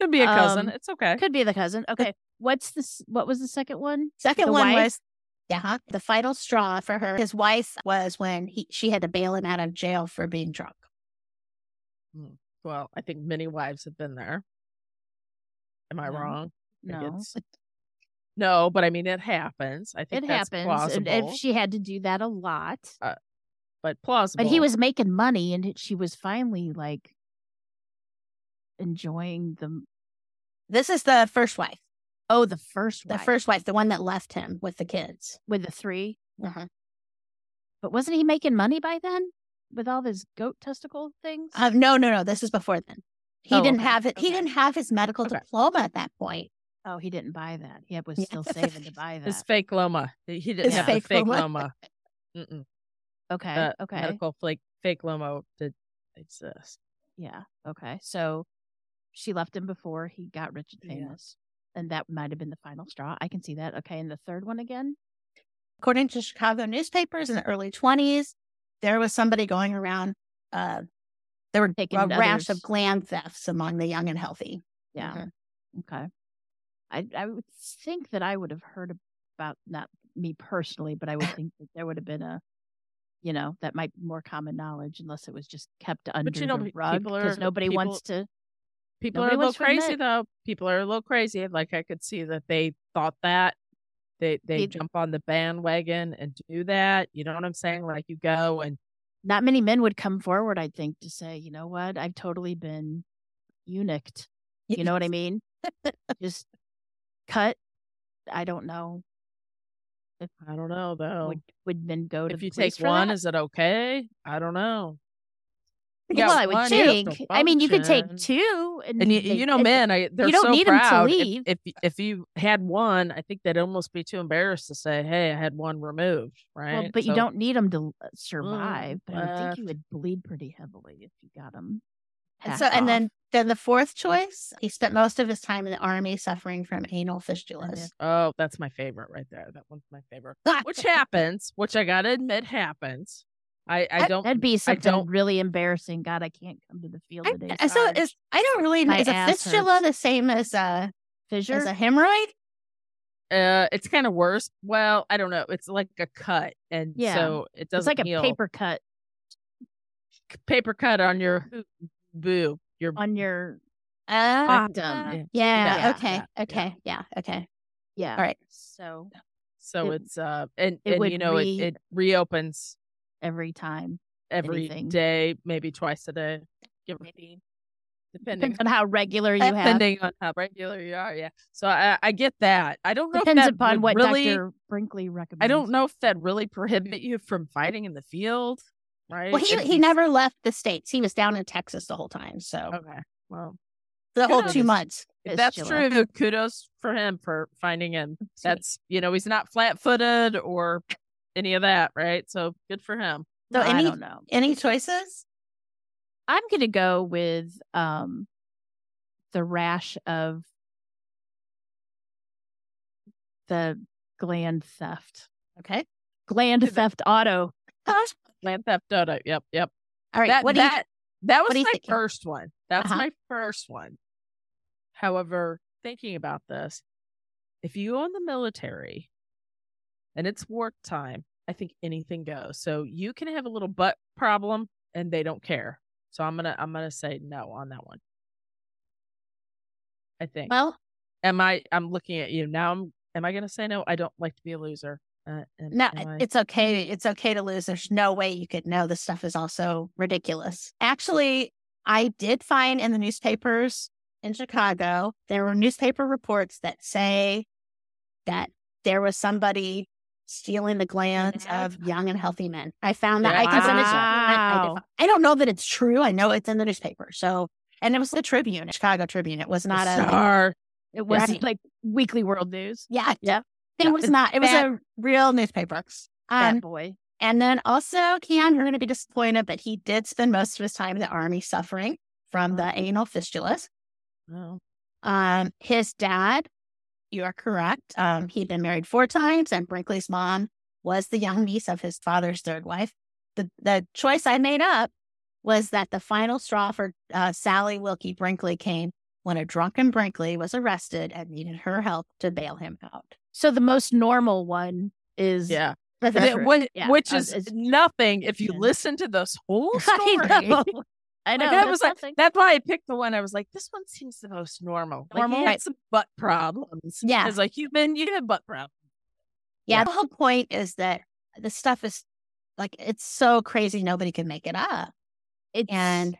Could be a cousin. um, it's okay. Could be the cousin. Okay, what's this? What was the second one? second The one wife? was yeah, the final straw for her. His wife was when he she had to bail him out of jail for being drunk. Hmm. Well, I think many wives have been there. Am I No. wrong? No, No, but I mean it happens. I think it that's happens, plausible, and if she had to do that a lot, uh, but plausible. but he was making money, and she was finally like enjoying the This is the first wife. Oh the first The first wife, the one that left him with the kids. with the three. Uh-huh. But wasn't he making money by then with all his goat testicle things? Uh, no, no, no. This is before then. He Oh, didn't okay, have it. He didn't have his medical Okay. diploma at that point. oh, he didn't buy that. He was still saving to buy that. his fake loma. He didn't His have fake the fake loma. loma. Okay, The okay, medical fake fake loma did exist. yeah, okay. So she left him before he got rich and famous, and that might have been the final straw. I can see that. Okay, and the third one again. According to Chicago newspapers in the early 20s, there was somebody going around. Uh, there were Taking a rash of gland thefts among the young and healthy. Yeah. Mhm. Okay. I I would think that I would have heard about not me personally, but I would think that there would have been a, you know, that might be more common knowledge unless it was just kept under you know, the rug because nobody people- wants to. People Nobody are a little crazy though. People are a little crazy. Like I could see that they thought that. They they jump on the bandwagon and do that. You know what I'm saying? Like you go and Not many men would come forward, I think, to say, you know what, I've totally been eunuched. You know what I mean? just cut. I don't know. I don't know though. Would would men go to if you take one, that? is it okay? I don't know. Well, I would one, you have to think. I mean, you could take two, and, And you, they- you know, and- men, I they're don't so need 'em to proud. If- leave. If, if you had one, I think they'd almost be too embarrassed to say, "Hey, I had one removed." Right? Well, but you don't need them to uh, survive. but I think you would bleed pretty heavily if you got them. And so, and then, then the fourth choice, he spent most of his time in the army suffering from anal fistulas. Oh, that's my favorite right there. That one's my favorite. Which happens, which I gotta admit happens. I, I don't. That'd be something don't- really embarrassing. God, I can't come to the field today. I- so is I don't really My is a fistula hurts. the same as a fissure. as a hemorrhoid? Uh, it's kind of worse. Well, I don't know. It's like a cut, and Yeah. so it doesn't it's like a paper cut paper cut on your boo. Your on your Uh, rectum. yeah, Yeah, Okay. yeah, Okay. Yeah. Okay. Yeah. All right. So So It- it's uh and, it and you know re- it, it reopens every time, every anything. day, maybe twice a day. Give maybe depending depends on how regular you have. depending on how regular you are. Yeah. So I I get that. I don't know Depends if that upon would what really Dr. Brinkley recommends. I don't know if that really prohibit you from fighting in the field. Right. Well, he If he you- never left the states. He was down in Texas the whole time. So Okay. Well, the whole Kudos. two months. if that's Fistula. true, kudos for him for finding him. That's you know, he's not flat footed or any of that, right? So good for him. So I any don't know. any choices? I'm gonna go with um the rash of the gland theft. Okay. Gland that- theft auto. gland theft auto. Yep, yep. All right. that what do you that that was what are you my thinking? first one. That's Uh-huh. my first one. However, thinking about this, if you own the military and it's work time, I think anything goes. So you can have a little butt problem and they don't care. So I'm gonna I'm gonna say no on that one. I think. well, am I? I'm looking at you now. I'm. Am I gonna say no? I don't like to be a loser. Uh, am- no, am I? it's okay. It's okay to lose. There's no way you could know this stuff is also ridiculous. Actually, I did find in the newspapers in Chicago, there were newspaper reports that say that there was somebody stealing the glands of young and healthy men. I found that I can send it to you. I, I Wow. I don't know that it's true. I know it's in the newspaper. So, and it was the Tribune, Chicago Tribune. It was The not a, star. It was Right. like Weekly World News. yeah, Yeah. It Yeah, was it's not. It was bad- a real newspaper. Bad Um, boy. and then also, Keon, you're going to be disappointed, but he did spend most of his time in the army suffering from the anal fistulas. Oh. Um, his dad, you are correct. Um, he'd been married four times, and Brinkley's mom was the young niece of his father's third wife. The the choice I made up was that the final straw for uh, Sally Wilkie Brinkley came when a drunken Brinkley was arrested and needed her help to bail him out. So the most normal one is Yeah. But That- that's true. whi- Yeah, Which uh, is it's- nothing if you yeah. listen to this whole story. I know. Like, I was like, nothing. that's why I picked the one. I was like, this one seems the most normal. Like, Normal? he Right. had some butt problems. Yeah. As a human, you have butt problems. Yeah, Yeah. the whole point is that the stuff is like it's so crazy nobody can make it up. it's, And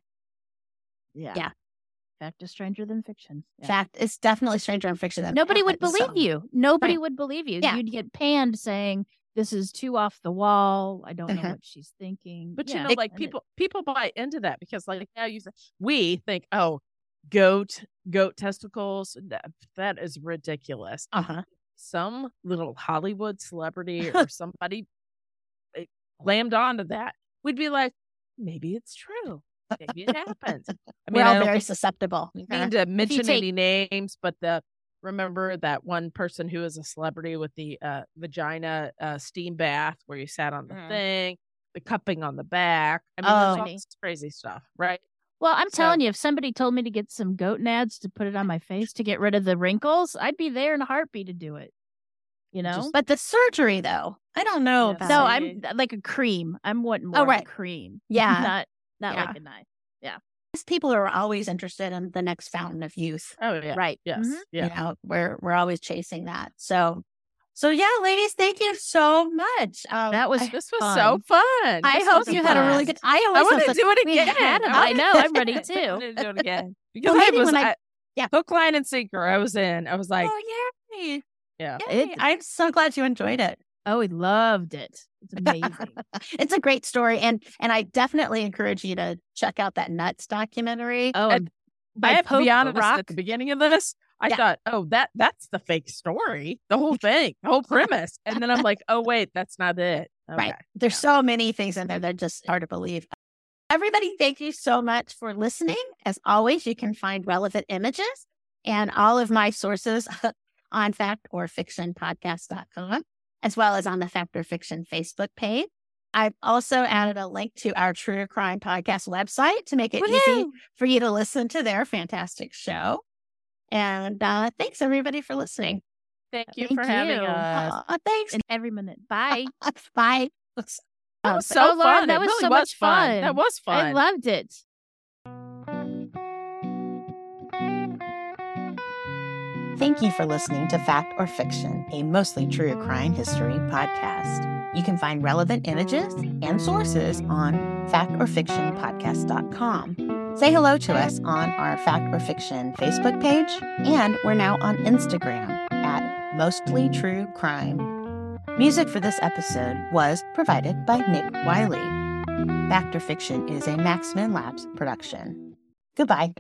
yeah. yeah. Fact is stranger than fiction. Yeah. fact, it's definitely stranger than fiction than Nobody would believe so- you. Nobody Right. would believe you. Yeah. You'd get panned saying this is too off the wall. I don't know Mhm. what she's thinking. But you know, like it- people people buy into that because like now you say, we think, oh, goat goat testicles. that- that is ridiculous. Uh-huh. Some little Hollywood celebrity or somebody eh, glammed onto that. We'd be like, maybe it's true. Maybe it happened. I mean, We're all very susceptible. mean to mention take- any names, but the remember that one person who was a celebrity with the uh, vagina uh, steam bath where you sat on the Mhm. thing, the cupping on the back. I mean, Oh. there's all this crazy stuff, right? Well, I'm So- telling you, if somebody told me to get some goat nads to put it on my face to get rid of the wrinkles, I'd be there in a heartbeat to do it. You know? Just- But the surgery though, I don't know Yeah, about no, see. I'm like a cream. I'm wanting more Oh, right. cream. Yeah. Not not Yeah. like a knife. These people are always interested in the next fountain of youth. Oh yeah, Right. yes, Mhm. yeah. You know, we're we're always chasing that. So so yeah, ladies, thank you so much. Um, That was I, This was Fun. so fun. I This hope you had a really good I I always want to do it again. had I know, I'm ready too. to do it again because Well, I was I- I- yeah. hook, line, and sinker. I was in. I was like, oh yay. yeah. It- I'm so glad you enjoyed it. Oh, we loved it. It's amazing. it's a great story and and I definitely encourage you to check out that nuts documentary. oh, And by I have to be honest. Rock. At the beginning of this, I Yeah. thought, oh, that that's the fake story, the whole thing, the whole premise, and then I'm like, oh wait, that's not it. Right. Okay. There's so many things in there that just hard to believe. Everybody, thank you so much for listening. As always, you can find relevant images and all of my sources on fact or fiction podcast.com, as well as on the Fact or Fiction Facebook page. I've also added a link to our True Crime Podcast website to make it easy for you to listen to their fantastic show. And uh, thanks everybody for listening. Thank you Thank for having us. Uh, thanks. And every minute. Bye. Bye. That Um, was so oh, fun. that It was really so was much fun. That was fun. I loved it. Thank you for listening to Fact or Fiction, a mostly true crime history podcast. You can find relevant images and sources on factorfictionpodcast.com. Say hello to us on our Fact or Fiction Facebook page, and we're now on Instagram at Mostly True Crime. Music for this episode was provided by Nick Wiley. Fact or Fiction is a Maxman Labs production. Goodbye.